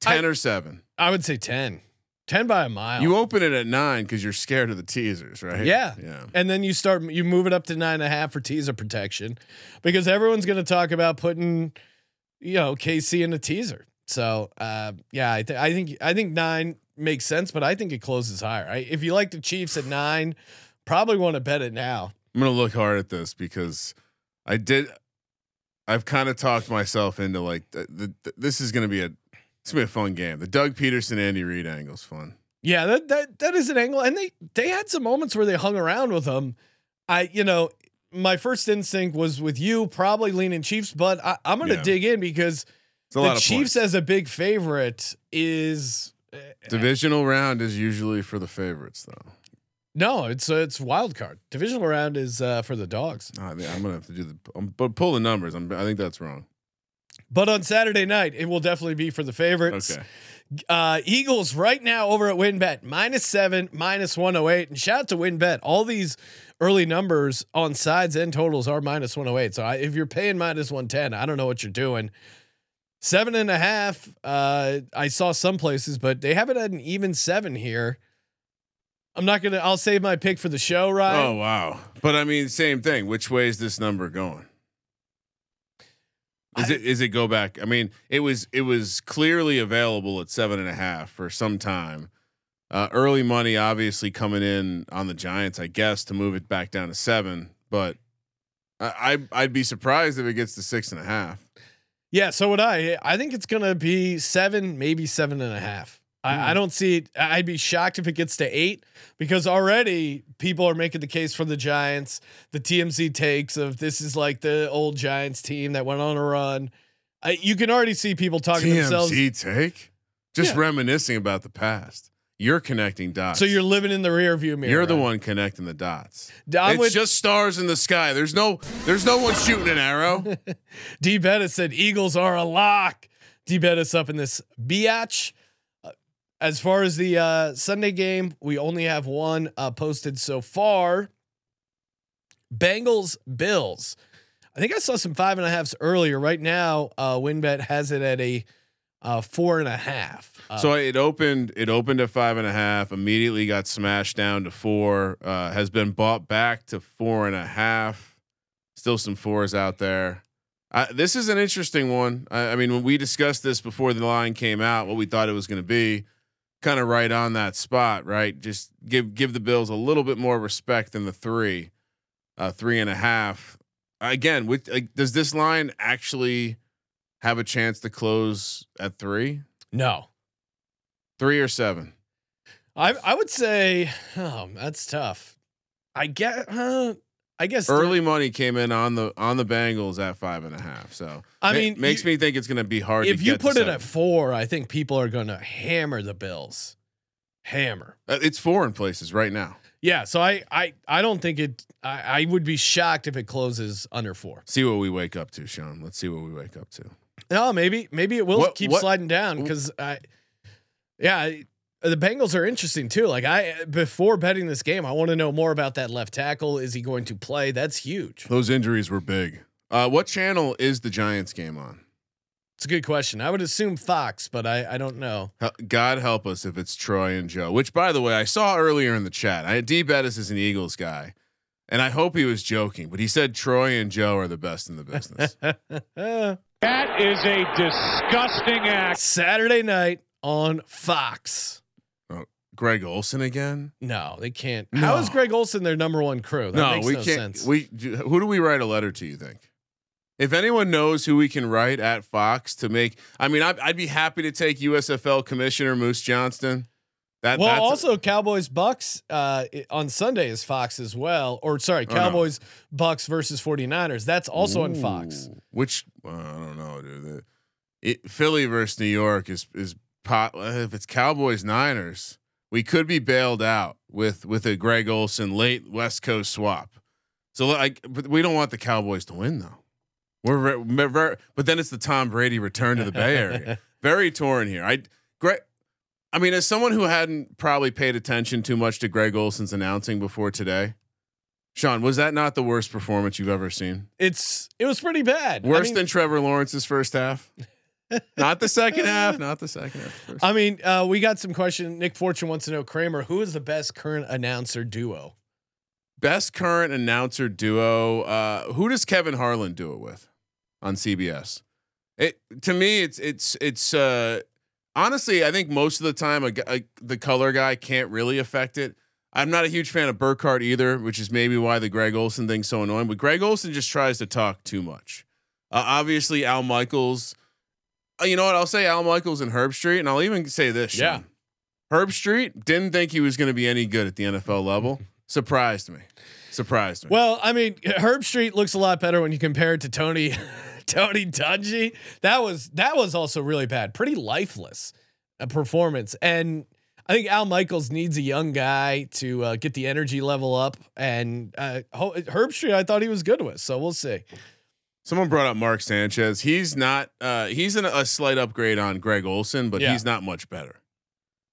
Speaker 4: ten
Speaker 1: I-
Speaker 4: or seven.
Speaker 1: I would say 10. 10 by a mile.
Speaker 4: You open it at nine because you're scared of the teasers, right?
Speaker 1: Yeah.
Speaker 4: yeah.
Speaker 1: and then you start you move it up to nine and a half for teaser protection because everyone's going to talk about putting you know KC in a teaser. So uh, yeah, I, th- I think I think nine makes sense, but I think it closes higher. I, if you like the Chiefs at nine, probably want to bet it now.
Speaker 4: I'm gonna look hard at this because I did. I've kind of talked myself into like the, the, the- this is gonna be a it's gonna be a fun game. The Doug Pederson Andy Reid angle's fun.
Speaker 1: Yeah, that that that is an angle, and they they had some moments where they hung around with him. I you know my first instinct was with you probably leaning Chiefs, but I, I'm going to
Speaker 4: Yeah.
Speaker 1: dig in because the Chiefs
Speaker 4: points.
Speaker 1: as a big favorite is uh,
Speaker 4: Divisional round is usually for the favorites though.
Speaker 1: No, it's uh, it's wild card. Divisional round is uh, for the dogs.
Speaker 4: I mean, I'm gonna have to do the, um, but pull the numbers. I'm, I think that's wrong.
Speaker 1: But on Saturday night, it will definitely be for the favorites.
Speaker 4: Okay.
Speaker 1: Uh, Eagles right now over at WynnBet minus seven, minus 108. And shout out to WynnBet. All these early numbers on sides and totals are minus 108. So I, if you're paying minus 110, I don't know what you're doing. Seven and a half. Uh, I saw some places, but they haven't had an even seven here. I'm not gonna. I'll save my pick for the show, right?
Speaker 4: Oh wow! But I mean, same thing. Which way is this number going? Is
Speaker 1: I-
Speaker 4: it is it go back? I mean, it was it was clearly available at seven and a half for some time. Uh, early money obviously coming in on the Giants, I guess, to move it back down to seven. But I, I I'd be surprised if it gets to six and a half.
Speaker 1: Yeah, so would I. I think it's gonna be seven, maybe seven and a half. I, I mm. don't see it. I'd be shocked if it gets to eight because already people are making the case for the Giants. The TMZ takes of this is like the old Giants team that went on a run. I, you can already see people talking to themselves.
Speaker 4: TMZ take, just
Speaker 1: Yeah.
Speaker 4: reminiscing about the past. You're connecting dots.
Speaker 1: So you're living in the rear view mirror.
Speaker 4: You're the
Speaker 1: right?
Speaker 4: one connecting the dots. It's just stars in the sky. There's no there's no one shooting an arrow.
Speaker 1: D Bettis said Eagles are a lock. D Bettis up in this biatch. As far as the uh, Sunday game, we only have one uh, posted so far. Bengals Bills. I think I saw some five and a halfs earlier. Right now, uh, WynnBet has it at a uh, four and a half. Uh,
Speaker 4: so it opened it opened at five and a half, immediately got smashed down to four, uh, has been bought back to four and a half. Still some fours out there. Uh, this is an interesting one. I, I mean, when we discussed this before the line came out, what we thought it was going to be, kind of right on that spot, right? Just give give the Bills a little bit more respect than the three, uh, three and a half. Again, with like, does this line actually have a chance to close at three,
Speaker 1: no,
Speaker 4: three or seven?
Speaker 1: I I would say oh that's tough. I get uh, I guess
Speaker 4: Early money came in on the on the Bengals at five and a half. So
Speaker 1: I
Speaker 4: ma-
Speaker 1: mean,
Speaker 4: makes
Speaker 1: you-
Speaker 4: me think it's going to be hard.
Speaker 1: if
Speaker 4: to
Speaker 1: you put it
Speaker 4: seven.
Speaker 1: at four, I think people are going to hammer the Bills. Hammer.
Speaker 4: Uh, it's four in places right now.
Speaker 1: Yeah, so I I I don't think it. I, I would be shocked if it closes under four.
Speaker 4: See what we wake up to, Sean. Let's see what we wake up to.
Speaker 1: No, maybe maybe it will
Speaker 4: What-
Speaker 1: keep
Speaker 4: what-
Speaker 1: sliding down because I. Yeah, the Bengals are interesting too. Like I before betting this game, I want to know more about that left tackle. Is he going to play? That's huge.
Speaker 4: Those injuries were big. Uh, what channel is the Giants game on?
Speaker 1: It's a good question. I would assume Fox, but I I don't know.
Speaker 4: God help us if it's Troy and Joe. Which, by the way, I saw earlier in the chat. I D Bettis is an Eagles guy, and I hope he was joking, but he said Troy and Joe are the best in the business.
Speaker 9: That is a disgusting act.
Speaker 1: Saturday night on Fox.
Speaker 4: Greg Olsen again?
Speaker 1: No, they can't. How is
Speaker 4: No.
Speaker 1: Greg Olsen their number one crew? That
Speaker 4: no,
Speaker 1: makes
Speaker 4: we
Speaker 1: no
Speaker 4: can't.
Speaker 1: sense.
Speaker 4: We who do we write a letter to? You think? If anyone knows who we can write at Fox to make, I mean, I'd, I'd be happy to take USFL Commissioner Moose Johnston. That
Speaker 1: well, also Cowboys Bucks uh, on Sunday is Fox as well. Or sorry,
Speaker 4: Oh, no.
Speaker 1: Cowboys Bucks versus 49ers. That's also on Fox.
Speaker 4: Which well, I don't know, dude. It, Philly versus New York is is pot. If it's Cowboys Niners, we could be bailed out with with a Greg Olsen late West Coast swap. So like, but we don't want the Cowboys to win though. We're very, we're but then it's the Tom Brady return to the Bay Area. Very torn here. I Greg. I mean, as someone who hadn't probably paid attention too much to Greg Olsen's announcing before today, Sean, was that not the worst performance you've ever seen?
Speaker 1: It's it was pretty bad. I
Speaker 4: Worse
Speaker 1: mean-
Speaker 4: than Trevor Lawrence's first half. not the second half. Not the second half.
Speaker 1: I mean, uh, we got some question. Nick Fortune wants to know Kramer, who is the best current announcer duo?
Speaker 4: Best current announcer duo. Uh, who does Kevin Harlan do it with on CBS? It to me, it's it's it's. Uh, honestly, I think most of the time, a, a, the color guy can't really affect it. I'm not a huge fan of Burkhardt either, which is maybe why the Greg Olsen thing's so annoying. But Greg Olsen just tries to talk too much. Uh, obviously, Al Michaels. Uh, you know what? I'll say Al Michaels and Herbstreit, and I'll even say this. Sean.
Speaker 1: Yeah.
Speaker 4: Herbstreit didn't think he was going to be any good at the NFL level. Surprised me. Surprised me.
Speaker 1: Well, I mean, Herbstreit looks a lot better when you compare it to Tony Tony Dungy. That was that was also really bad. Pretty lifeless a performance. And I think Al Michaels needs a young guy to uh, get the energy level up, and uh, Ho- Herbstreit I thought he was good with, so we'll see.
Speaker 4: Someone brought up Mark Sanchez. He's not. Uh, he's an, a slight upgrade on Greg Olsen, but
Speaker 1: Yeah.
Speaker 4: he's not much better.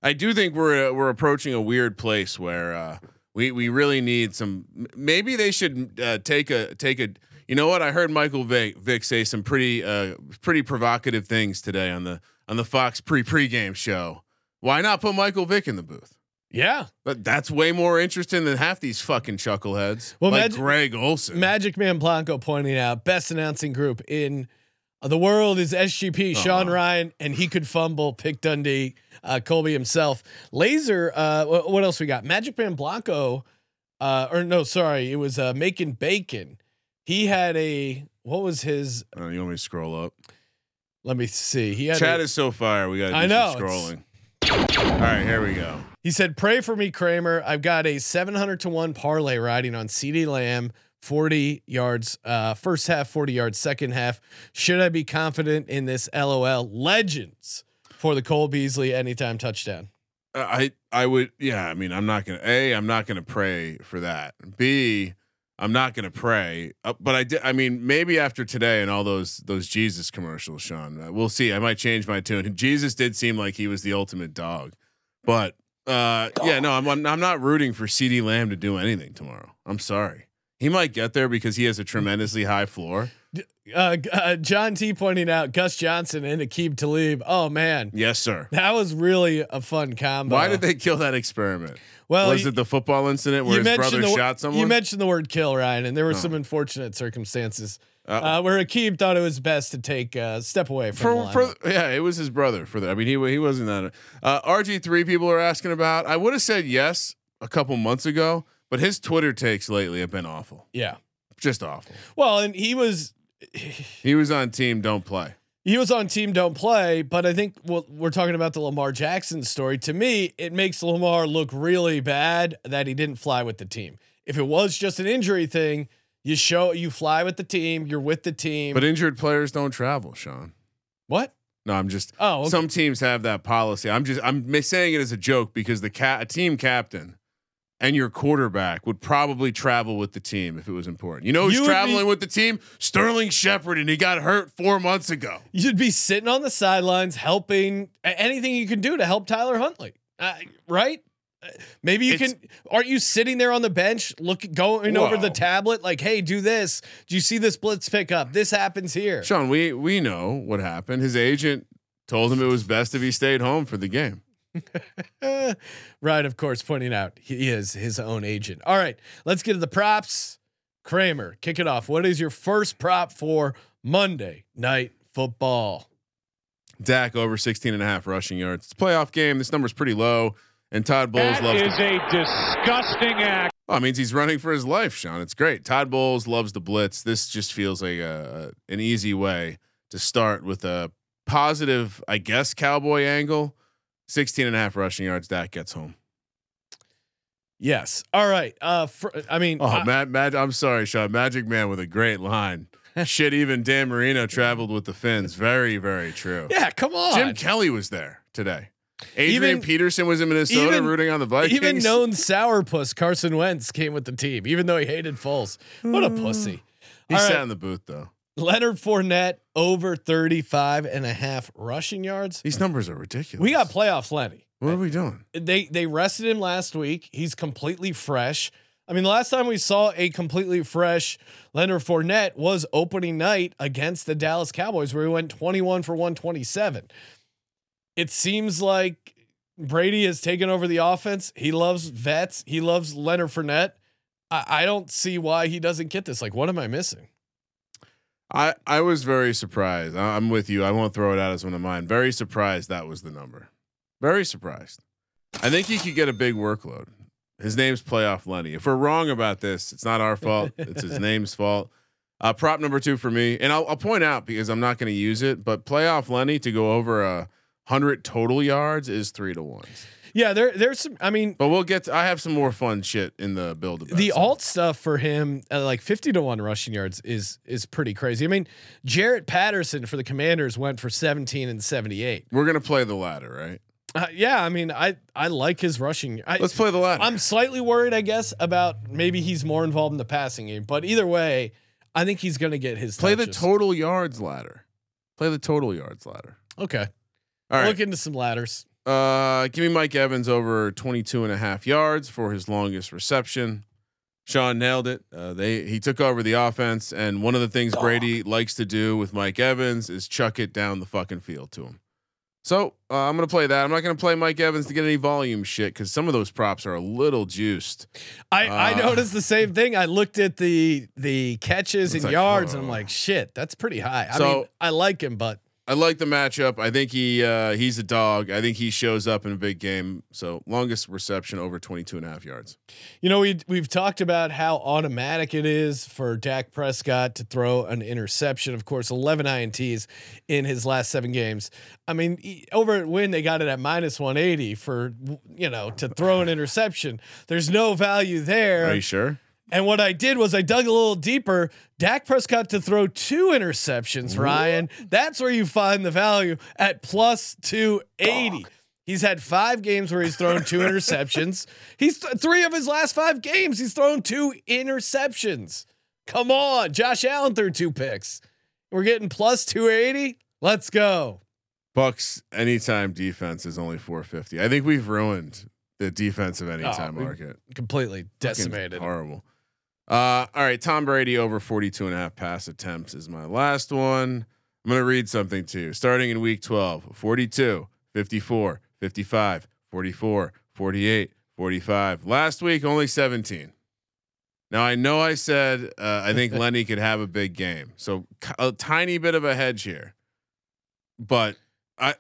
Speaker 4: I do think we're uh, we're approaching a weird place where uh, we we really need some. Maybe they should uh, take a take a. You know what? I heard Michael Vick, Vick say some pretty uh, pretty provocative things today on the on the Fox pre pregame show. Why not put Michael Vick in the booth?
Speaker 1: Yeah,
Speaker 4: But that's way more interesting than half these fucking chuckleheads.
Speaker 1: Well,
Speaker 4: like
Speaker 1: imagine-
Speaker 4: Greg Olsen.
Speaker 1: Magic Man Blanco pointing out best announcing group in the world is SGP Sean
Speaker 4: Uh-huh.
Speaker 1: Ryan, and he could fumble. Pick Dundee, uh, Colby himself. Laser. Uh, wh- what else we got? Magic Man Blanco, uh, or no, sorry, it was uh, making bacon. He had a what was his?
Speaker 4: Uh, you want me to scroll up?
Speaker 1: Let me see. He had.
Speaker 4: Chat
Speaker 1: a-
Speaker 4: is so fire. We got to
Speaker 1: I know,
Speaker 4: scrolling. All right, here we go.
Speaker 1: He said, "Pray for me, Kramer. I've got a 700 to one parlay riding on CeeDee Lamb, 40 yards, uh, first half, 40 yards, second half. Should I be confident in this? LOL. Legends for the Cole Beasley anytime touchdown.
Speaker 4: Uh, I I would yeah. I mean, I'm not gonna a. I'm not gonna pray for that. B. I'm not gonna pray. Uh, but I did. I mean, maybe after today and all those those Jesus commercials, Sean. Uh, we'll see. I might change my tune. Jesus did seem like he was the ultimate dog, but uh, yeah, no, I'm I'm not rooting for CeeDee Lamb to do anything tomorrow. I'm sorry. He might get there because he has a tremendously high floor.
Speaker 1: Uh, uh, John T pointing out Gus Johnson and Aqib Talib. Oh man,
Speaker 4: Yes, sir.
Speaker 1: that was really a fun combo.
Speaker 4: Why did they kill that experiment?
Speaker 1: Well,
Speaker 4: was
Speaker 1: you-
Speaker 4: it the football incident where
Speaker 1: you
Speaker 4: his brother
Speaker 1: mentioned the,
Speaker 4: shot someone?
Speaker 1: You mentioned the word kill, Ryan, and there were
Speaker 4: Oh.
Speaker 1: some unfortunate circumstances
Speaker 4: Uh,
Speaker 1: uh, where Aqib thought it was best to take a step away from
Speaker 4: for, for yeah, it was his brother. For that, I mean, he he wasn't that. Uh, RG three people are asking about. I would have said yes a couple months ago, but his Twitter takes lately have been awful,
Speaker 1: Yeah.
Speaker 4: just awful.
Speaker 1: Well, and he was
Speaker 4: He was on team don't play.
Speaker 1: he was on team don't play, but I think what we're talking about the Lamar Jackson story. To me, it makes Lamar look really bad that he didn't fly with the team. If it was just an injury thing, you show you fly with the team, you're with the team.
Speaker 4: But injured players don't travel, Sean.
Speaker 1: what?
Speaker 4: No, I'm just.
Speaker 1: Oh, okay.
Speaker 4: Some teams have that policy. I'm just. I'm saying it as a joke because the cat, a team captain, and your quarterback would probably travel with the team if it was important. You know who's
Speaker 1: You would be-
Speaker 4: traveling with the team? Sterling Shepard, and he got hurt four months ago.
Speaker 1: You'd be sitting on the sidelines helping anything you can do to help Tyler Huntley, uh, right? Maybe you
Speaker 4: It's-
Speaker 1: can. Aren't you sitting there on the bench, look going over the tablet, like, "Hey, do this. Do you see this blitz pickup? This happens here."
Speaker 4: Sean, we we know what happened. His agent told him it was best if he stayed home for the game.
Speaker 1: Right, of course, pointing out he is his own agent. All right, let's get to the props. Kramer, kick it off. What is your first prop for Monday night football?
Speaker 4: Dak over 16 and a half rushing yards. It's a playoff game. This number's pretty low. And Todd Bowles
Speaker 9: That
Speaker 4: loves
Speaker 9: is a disgusting act.
Speaker 4: Oh, it means he's running for his life, Sean. It's great. Todd Bowles loves the blitz. This just feels like a, a- an easy way to start with a positive, I guess, cowboy angle. 16 and a half rushing yards. That gets home.
Speaker 1: Yes. All right. Uh, fr- I mean,
Speaker 4: Oh,
Speaker 1: I-
Speaker 4: Matt, Matt, I'm sorry, Sean. Magic Man with a great line. Shit, even Dan Marino traveled with the Fins. Very, very true.
Speaker 1: yeah, come on.
Speaker 4: Jim Kelly was there today. Adrian
Speaker 1: Even-
Speaker 4: Peterson was in Minnesota
Speaker 1: even-
Speaker 4: rooting on the Vikings.
Speaker 1: Even known sourpuss Carson Wentz came with the team, even though he hated Foles. What a hmm. pussy.
Speaker 4: he
Speaker 1: All
Speaker 4: sat
Speaker 1: right.
Speaker 4: in the booth though.
Speaker 1: Leonard Fournette over 35 and a half rushing yards.
Speaker 4: These numbers are ridiculous.
Speaker 1: We got playoff Lenny.
Speaker 4: What are we doing?
Speaker 1: They they rested him last week. He's completely fresh. I mean, the last time we saw a completely fresh Leonard Fournette was opening night against the Dallas Cowboys, where he went 21 for 127. It seems like Brady has taken over the offense. He loves vets. He loves Leonard Fournette. I, I don't see why he doesn't get this. Like, what am I missing?
Speaker 4: I I was very surprised. I'm with you. I won't throw it out as one of mine. Very surprised that was the number. Very surprised. I think he could get a big workload. His name's Playoff Lenny. If we're wrong about this, it's not our fault. it's his name's fault. Uh, prop number two for me, and I'll, I'll point out because I'm not going to use it, but Playoff Lenny to go over a hundred total yards is three to one.
Speaker 1: Yeah, there there's some. I mean,
Speaker 4: But we'll get. To, I have some more fun shit in the build.
Speaker 1: the
Speaker 4: some.
Speaker 1: alt stuff for him, uh, like fifty to one rushing yards, is is pretty crazy. I mean, Jaret Patterson for the Commanders went for seventeen and seventy eight.
Speaker 4: We're gonna play the ladder, right?
Speaker 1: Uh, yeah, I mean, I I like his rushing. I,
Speaker 4: Let's play the ladder.
Speaker 1: I'm slightly worried, I guess, about maybe he's more involved in the passing game. But either way, I think he's going to get his
Speaker 4: play the total yards ladder. Play the total yards ladder.
Speaker 1: Okay,
Speaker 4: All right.
Speaker 1: look into some ladders.
Speaker 4: Uh, give me Mike Evans over 22 and a half yards for his longest reception. Sean nailed it. Uh, they he took over the offense, and one of the things Brady likes to do with Mike Evans is chuck it down the fucking field to him. So uh, I'm gonna play that. I'm not gonna play Mike Evans to get any volume shit because some of those props are a little juiced.
Speaker 1: I, I
Speaker 4: Uh,
Speaker 1: noticed the same thing. I looked at the the catches and
Speaker 4: like,
Speaker 1: yards, and I'm
Speaker 4: oh.
Speaker 1: like, shit, that's pretty high. I
Speaker 4: So-
Speaker 1: mean, I like him, but
Speaker 4: I like the matchup. I think he uh, he's a dog. I think he shows up in a big game. So longest reception over 22 and a half yards.
Speaker 1: You know, we we've talked about how automatic it is for Dak Prescott to throw an interception. Of course, 11 ints in his last seven games. I mean, he- over at Wynn, they got it at minus 180 for you know to throw an interception. There's no value there.
Speaker 4: Are you sure?
Speaker 1: And what I did was I dug a little deeper. Dak Prescott to throw two interceptions, Ryan. That's where you find the value at plus 280. He's had five games where he's thrown two interceptions. He's th- three of his last five games. He's thrown two interceptions. Come on. Josh Allen threw two picks. We're getting plus 280. Let's go.
Speaker 4: Bucks anytime defense is only 450. I think we've ruined the defensive oh, anytime
Speaker 1: Oh,
Speaker 4: market.
Speaker 1: Completely
Speaker 4: Fucking
Speaker 1: decimated.
Speaker 4: Horrible. Uh, all right. Tom Brady over 42 and a half pass attempts is my last one. I'm going to read something to you. Starting in week 12, 42, 54, 55, 44, 48, 45. Last week, only 17. Now I know I said uh, I think Lenny could have a big game, so a tiny bit of a hedge here, but I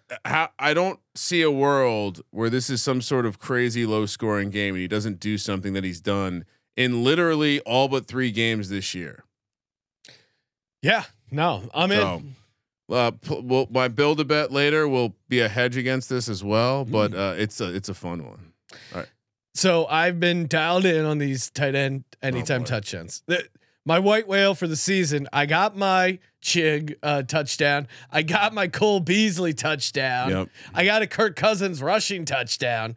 Speaker 4: I don't see a world where this is some sort of crazy low scoring game and he doesn't do something that he's done in literally all but three games this year.
Speaker 1: Yeah. No, I'm
Speaker 4: So,
Speaker 1: in.
Speaker 4: uh, p- well, my build a bet later will be a hedge against this as well,
Speaker 1: Hmm.
Speaker 4: but uh, it's a it's a fun one.
Speaker 1: So I've been dialed in on these tight end anytime
Speaker 4: boy.
Speaker 1: touchdowns. The- my white whale for the season. I got my Chig uh, touchdown. I got my Cole Beasley touchdown.
Speaker 4: Yep.
Speaker 1: I got a Kirk Cousins rushing touchdown.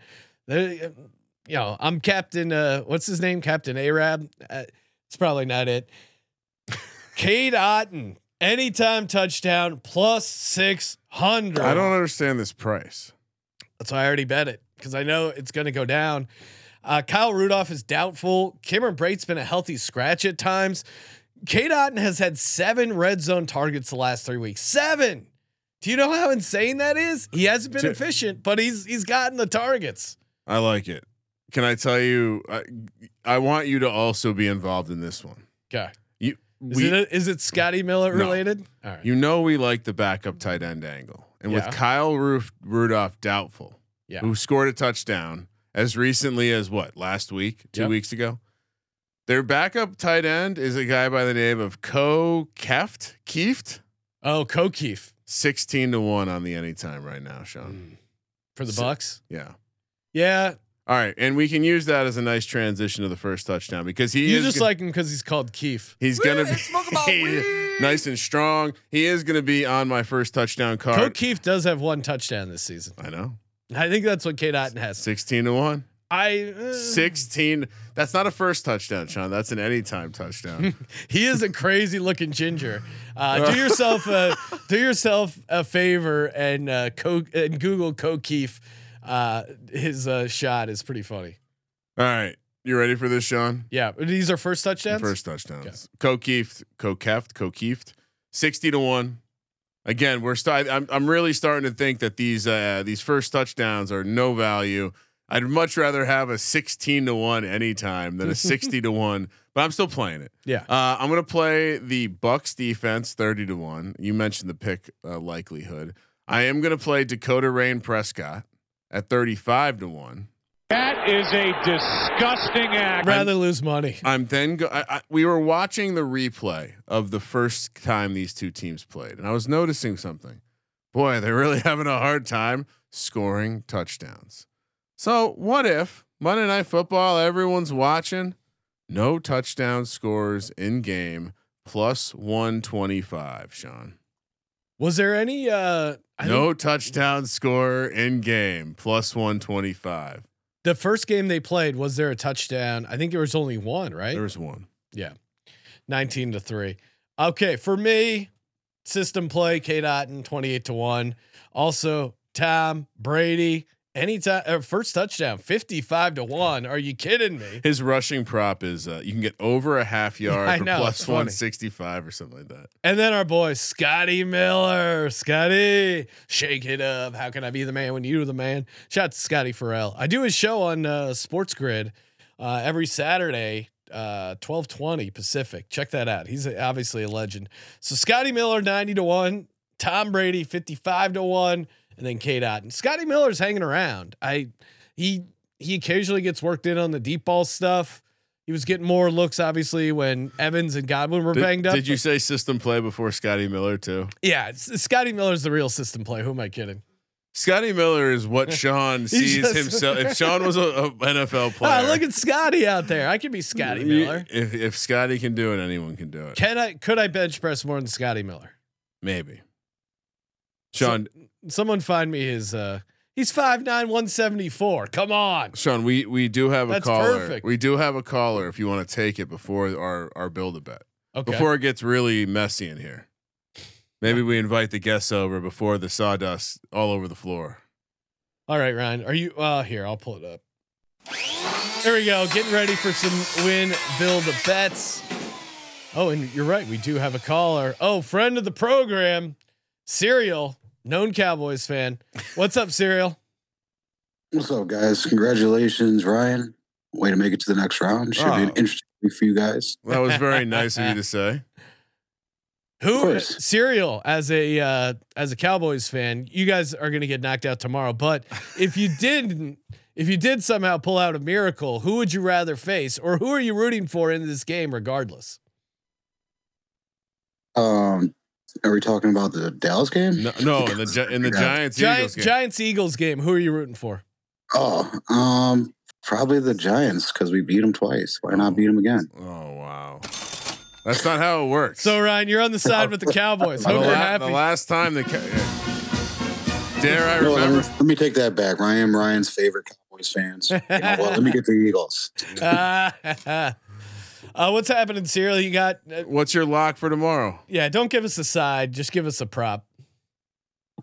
Speaker 1: You know, I'm Captain. Uh, what's his name? Captain Arab. Uh, it's probably not it. Cade Otton, anytime touchdown plus six hundred.
Speaker 4: I don't understand this price.
Speaker 1: That's why I already bet it because I know it's going to go down. Uh, Kyle Rudolph is doubtful. Cameron Brate's been a healthy scratch at times. Cade Otton has had seven red zone targets the last three weeks. Seven. Do you know how insane that is? He hasn't been efficient, but he's he's gotten the targets.
Speaker 4: I like it. Can I tell you? I, I want you to also be involved in this one.
Speaker 1: Okay.
Speaker 4: You
Speaker 1: Is
Speaker 4: we,
Speaker 1: it is it Scotty Miller
Speaker 4: No.
Speaker 1: related? All right.
Speaker 4: you know we like the backup tight end angle, and
Speaker 1: Yeah.
Speaker 4: with Kyle Roof, Rudolph doubtful,
Speaker 1: Yeah.
Speaker 4: who scored a touchdown as recently as what last week, two
Speaker 1: Yep.
Speaker 4: weeks ago. Their backup tight end is a guy by the name of Co Keft Kieft.
Speaker 1: Oh, Kokeef
Speaker 4: Sixteen to one on the anytime right now, Sean. Mm.
Speaker 1: for the
Speaker 4: So-
Speaker 1: Bucks.
Speaker 4: Yeah.
Speaker 1: Yeah,
Speaker 4: All right, and we can use that as a nice transition to the first touchdown because he
Speaker 1: you
Speaker 4: is
Speaker 1: just
Speaker 4: go-
Speaker 1: like him because he's called Keef.
Speaker 4: he's gonna be nice and strong. He is gonna be on my first touchdown card.
Speaker 1: Kokeef does have one touchdown this season.
Speaker 4: I know,
Speaker 1: I think that's what K. Otten has.
Speaker 4: sixteen to one.
Speaker 1: I uh,
Speaker 4: 16. That's not a first touchdown, Sean. That's an anytime touchdown.
Speaker 1: He is a crazy looking ginger. Uh, do yourself a do yourself a favor and uh, co- and Google Kokeef. Uh, his uh, shot is pretty funny.
Speaker 4: All right. You ready for this, Sean?
Speaker 1: Yeah, these are first touchdowns.
Speaker 4: First touchdowns. Ko Kieft, Kokeft, Ko Kieft, 60 to 1. Again, we're st- I'm I'm really starting to think that these uh these first touchdowns are no value. I'd much rather have a 16 to 1 anytime than a 60 to 1, but I'm still playing it.
Speaker 1: Yeah.
Speaker 4: Uh, I'm going to play the Bucks defense 30 to 1. You mentioned the pick uh, likelihood. I am going to play Dakota Rain Prescott at 35 to 1.
Speaker 9: That is a disgusting act.
Speaker 1: Rather lose money.
Speaker 4: I'm then go- I, I, we were watching the replay of the first time these two teams played, and I was noticing something. Boy, they're really having a hard time scoring touchdowns. So, what if Monday Night Football, everyone's watching, no touchdown scores in game, plus 125, Sean?
Speaker 1: Was there any? uh I
Speaker 4: no
Speaker 1: think
Speaker 4: touchdown score in game plus 125.
Speaker 1: The first game they played was there a touchdown? I think there was only one, right?
Speaker 4: There was one.
Speaker 1: Yeah, nineteen to three. Okay, for me, system play Cade Otton twenty eight to one. Also, Tom Brady anytime uh, first touchdown fifty five to one. Are you kidding me?
Speaker 4: His rushing prop is uh, you can get over a half yard
Speaker 1: I
Speaker 4: for
Speaker 1: know,
Speaker 4: plus 165 or something like that.
Speaker 1: And then our boy Scotty Miller, Scotty, shake it up. How can I be the man when you're the man? Shout out to Scotty Farrell. I do his show on uh, SportsGrid uh, every Saturday, uh, twelve twenty Pacific. Check that out. He's a, obviously a legend. So Scotty Miller ninety to one, Tom Brady fifty five to one, and then K Dot. And Scotty Miller's hanging around. I he he occasionally gets worked in on the deep ball stuff. He was getting more looks, obviously, when Evans and Godwin were
Speaker 4: Did,
Speaker 1: banged up.
Speaker 4: did you say system play before Scotty Miller too?
Speaker 1: Yeah, Scotty Miller's the real system play. Who am I kidding?
Speaker 4: Scotty Miller is what Sean sees
Speaker 1: just-
Speaker 4: himself. If Sean was an a NFL
Speaker 1: Ah,
Speaker 4: player,
Speaker 1: look at Scotty out there. I could be Scotty Miller.
Speaker 4: If if Scotty can do it, anyone can do it.
Speaker 1: Can I? Could I bench press more than Scotty Miller?
Speaker 4: Maybe. Sean,
Speaker 1: Someone find me his. uh He's five nine one seventy four. Come on.
Speaker 4: Sean, we we do have a
Speaker 1: That's
Speaker 4: caller.
Speaker 1: perfect.
Speaker 4: We do have a caller. If you want to take it before our our build a bet,
Speaker 1: Okay.
Speaker 4: before it gets really messy in here, maybe we invite the guests over before the sawdust all over the floor.
Speaker 1: All right, Ryan. Are you? Uh Here, I'll pull it up. There we go. Getting ready for some Wynn build a bets. Oh, and you're right. We do have a caller. Oh, friend of the program, Serial, known Cowboys fan. What's up, Serial?
Speaker 10: What's up, guys? Congratulations, Ryan. Way to make it to the next round. Should be an
Speaker 4: Oh.
Speaker 10: interesting week for you guys.
Speaker 4: That was very nice of you to say.
Speaker 1: Who
Speaker 10: course.
Speaker 1: Serial as a uh, as a Cowboys fan, you guys are going to get knocked out tomorrow. But if you didn't, if you did somehow pull out a miracle, who would you rather face, or who are you rooting for in this game, regardless?
Speaker 10: Um, are we talking about the Dallas game?
Speaker 4: No, no in the in the
Speaker 10: Yeah.
Speaker 4: Giants Eagles game.
Speaker 1: Giants Eagles game. Who are you rooting for?
Speaker 10: Oh, um, probably the Giants because we beat them twice. Why not beat them again?
Speaker 4: Oh wow, that's not how it works.
Speaker 1: So Ryan, you're on the side with the Cowboys.
Speaker 4: the,
Speaker 1: Hope you're
Speaker 4: la-
Speaker 1: happy.
Speaker 4: the last time the ca- dare I
Speaker 10: No, let, me,
Speaker 4: remember?
Speaker 10: let me take that back. I am Ryan's favorite Cowboys fans. You know what? Let me get the Eagles.
Speaker 1: uh, what's happening, Serial? You got? Uh,
Speaker 4: What's your lock for tomorrow?
Speaker 1: yeah, don't give us a side. Just give us a prop.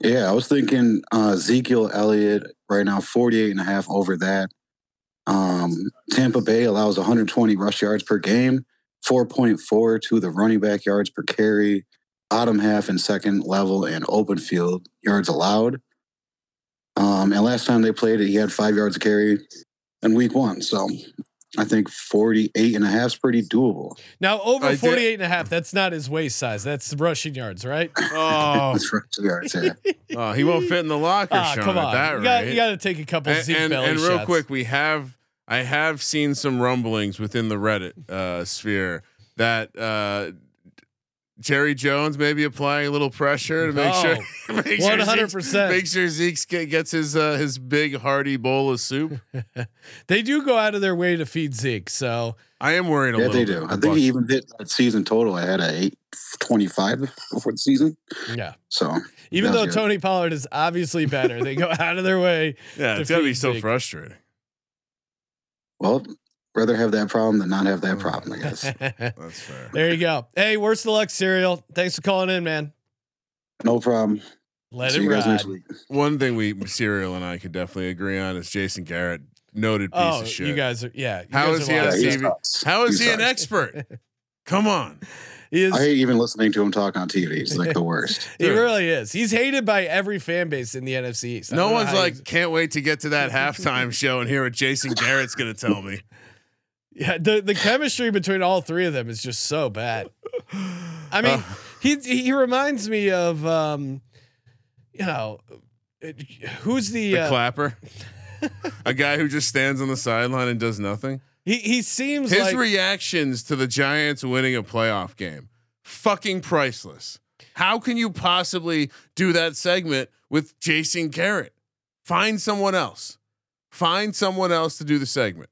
Speaker 10: Yeah, I was thinking uh, Ezekiel Elliott right now, 48 and a half over that. Um, Tampa Bay allows 120 rush yards per game, 4.4 to the running back yards per carry, bottom half and second level and open field yards allowed. Um, and last time they played it, he had five yards of carry in week one. So I think 48 and a half is pretty doable.
Speaker 1: Now over
Speaker 4: I did-
Speaker 1: 48 and a half, that's not his waist size. That's rushing yards, right?
Speaker 4: Oh,
Speaker 10: That's rush yards, yeah.
Speaker 4: oh, he won't fit in the locker,
Speaker 1: Ah,
Speaker 4: Sean.
Speaker 1: come on.
Speaker 4: that
Speaker 1: you, got, you got to take a couple
Speaker 4: and,
Speaker 1: Zeke
Speaker 4: and, and real
Speaker 1: shots.
Speaker 4: quick, we have I have seen some rumblings within the Reddit uh, sphere that uh, Jerry Jones may be applying a little pressure to make sure,
Speaker 1: Oh,
Speaker 4: make sure
Speaker 1: 100%.
Speaker 4: Zeke's- make sure Zeke get- gets his uh, his big hearty bowl of soup.
Speaker 1: They do go out of their way to feed Zeke. So
Speaker 4: I am worried a
Speaker 10: Yeah,
Speaker 4: little.
Speaker 10: they
Speaker 4: bit
Speaker 10: do. I
Speaker 4: about
Speaker 10: think he even hit that season total. I had a 825 before the season.
Speaker 1: yeah,
Speaker 10: So
Speaker 1: even though
Speaker 10: good.
Speaker 1: Tony Pollard is obviously better, they go out of their way.
Speaker 4: Yeah,
Speaker 1: to
Speaker 4: it's gotta be
Speaker 1: feed
Speaker 4: so frustrating.
Speaker 10: Well, rather have that problem than not have that mm. problem, I guess.
Speaker 4: That's fair.
Speaker 1: there you go. Hey, worst of luck, Serial. Thanks for calling in, man.
Speaker 10: No problem.
Speaker 1: Let
Speaker 10: See
Speaker 1: it ride.
Speaker 10: next week.
Speaker 4: One thing we Serial and I could definitely agree on is Jason Garrett, noted piece
Speaker 1: Oh,
Speaker 4: of shit.
Speaker 1: you guys are yeah. you
Speaker 4: How
Speaker 1: guys
Speaker 4: is
Speaker 1: are
Speaker 4: he on
Speaker 10: Yeah,
Speaker 1: live.
Speaker 10: he
Speaker 4: TV? How is
Speaker 10: He
Speaker 4: he an expert? Come on.
Speaker 1: He is.
Speaker 10: I hate even listening to him talk on TV. He's like the worst.
Speaker 1: he really is. He's hated by every fan base in the NFC East. I
Speaker 4: No one's like, can't wait to get to that halftime show and hear what Jason Garrett's going to tell me.
Speaker 1: Yeah. The the chemistry between all three of them is just so bad. I mean,
Speaker 4: Uh.
Speaker 1: he he reminds me of um, you know, it- who's the,
Speaker 4: The
Speaker 1: uh,
Speaker 4: clapper, a guy who just stands on the sideline and does nothing.
Speaker 1: he he seems
Speaker 4: His
Speaker 1: like
Speaker 4: reactions to the Giants winning a playoff game, fucking priceless. How can you possibly do that segment with Jason Garrett? Find someone else. Find someone else to do the segment.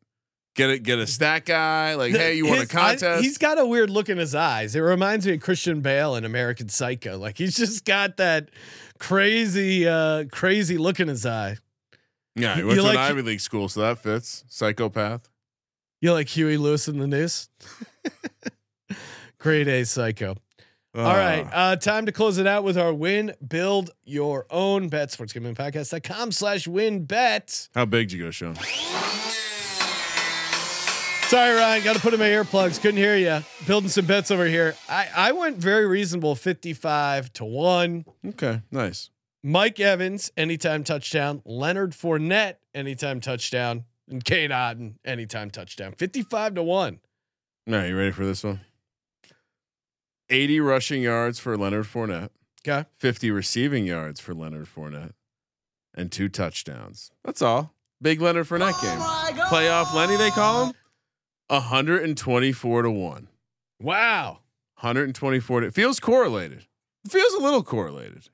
Speaker 4: Get a get a stat guy. Like, hey, you want a
Speaker 1: His- I-
Speaker 4: contest?
Speaker 1: he's got a weird look in his eyes. It reminds me of Christian Bale in American Psycho. Like he's just got that crazy, uh, crazy look in his eye.
Speaker 4: yeah, he
Speaker 1: you
Speaker 4: went to
Speaker 1: like-
Speaker 4: an Ivy League school, so that fits. Psychopath.
Speaker 1: You like Huey Lewis in the news? Great A Psycho. All right. Uh, time to close it out with our Wynn, build your own bet. Sportsgamingpodcast.com slash WynnBet.
Speaker 4: How big did you go, Sean?
Speaker 1: Sorry, Ryan. Got to put in my earplugs. Couldn't hear you. Building some bets over here. I, I went very reasonable 55 to 1.
Speaker 4: Okay, nice.
Speaker 1: Mike Evans, anytime touchdown. Leonard Fournette, anytime touchdown. And Cade Otton, anytime touchdown. 55 to 1.
Speaker 4: All right, you ready for this one? 80 rushing yards for Leonard Fournette,
Speaker 1: Okay.
Speaker 4: 50 receiving yards for Leonard Fournette, and two touchdowns. That's all. Big Leonard Fournette game. Oh Playoff Lenny, they call him. 124 to 1.
Speaker 1: Wow.
Speaker 4: 124 to it feels correlated. It feels a little correlated.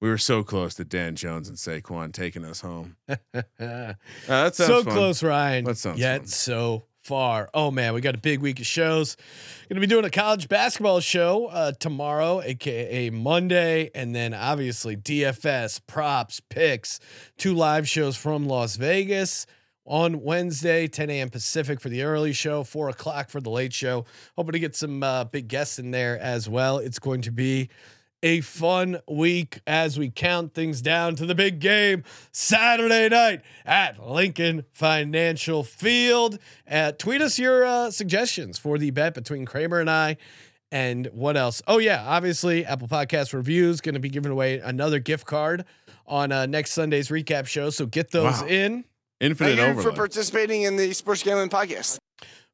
Speaker 4: We were so close to Dan Jones and Saquon taking us home. Uh, that sounds
Speaker 1: so
Speaker 4: fun.
Speaker 1: close, Ryan.
Speaker 4: That sounds
Speaker 1: yet
Speaker 4: fun.
Speaker 1: so far. Oh man, we got a big week of shows. Going to be doing a college basketball show uh, tomorrow, aka Monday, and then obviously DFS props picks, two live shows from Las Vegas. On Wednesday, 10 a.m. Pacific for the early show, four o'clock for the late show. Hoping to get some uh, big guests in there as well. It's going to be a fun week as we count things down to the big game Saturday night at Lincoln Financial Field. Uh, tweet us your uh, suggestions for the bet between Kramer and I. And what else? Oh, yeah, obviously, Apple Podcast reviews going to be giving away another gift card on uh, next Sunday's recap show. So get those
Speaker 4: Wow.
Speaker 1: in.
Speaker 4: Infinite
Speaker 7: Thank you for participating in the Sports Gambling Podcast.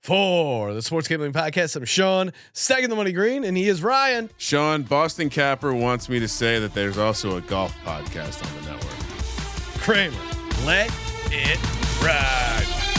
Speaker 1: For the Sports Gambling Podcast, I'm Sean, stacking the money green, and he is Ryan.
Speaker 4: Sean Boston Capper wants me to say that there's also a golf podcast on the network.
Speaker 1: Kramer. Let it ride.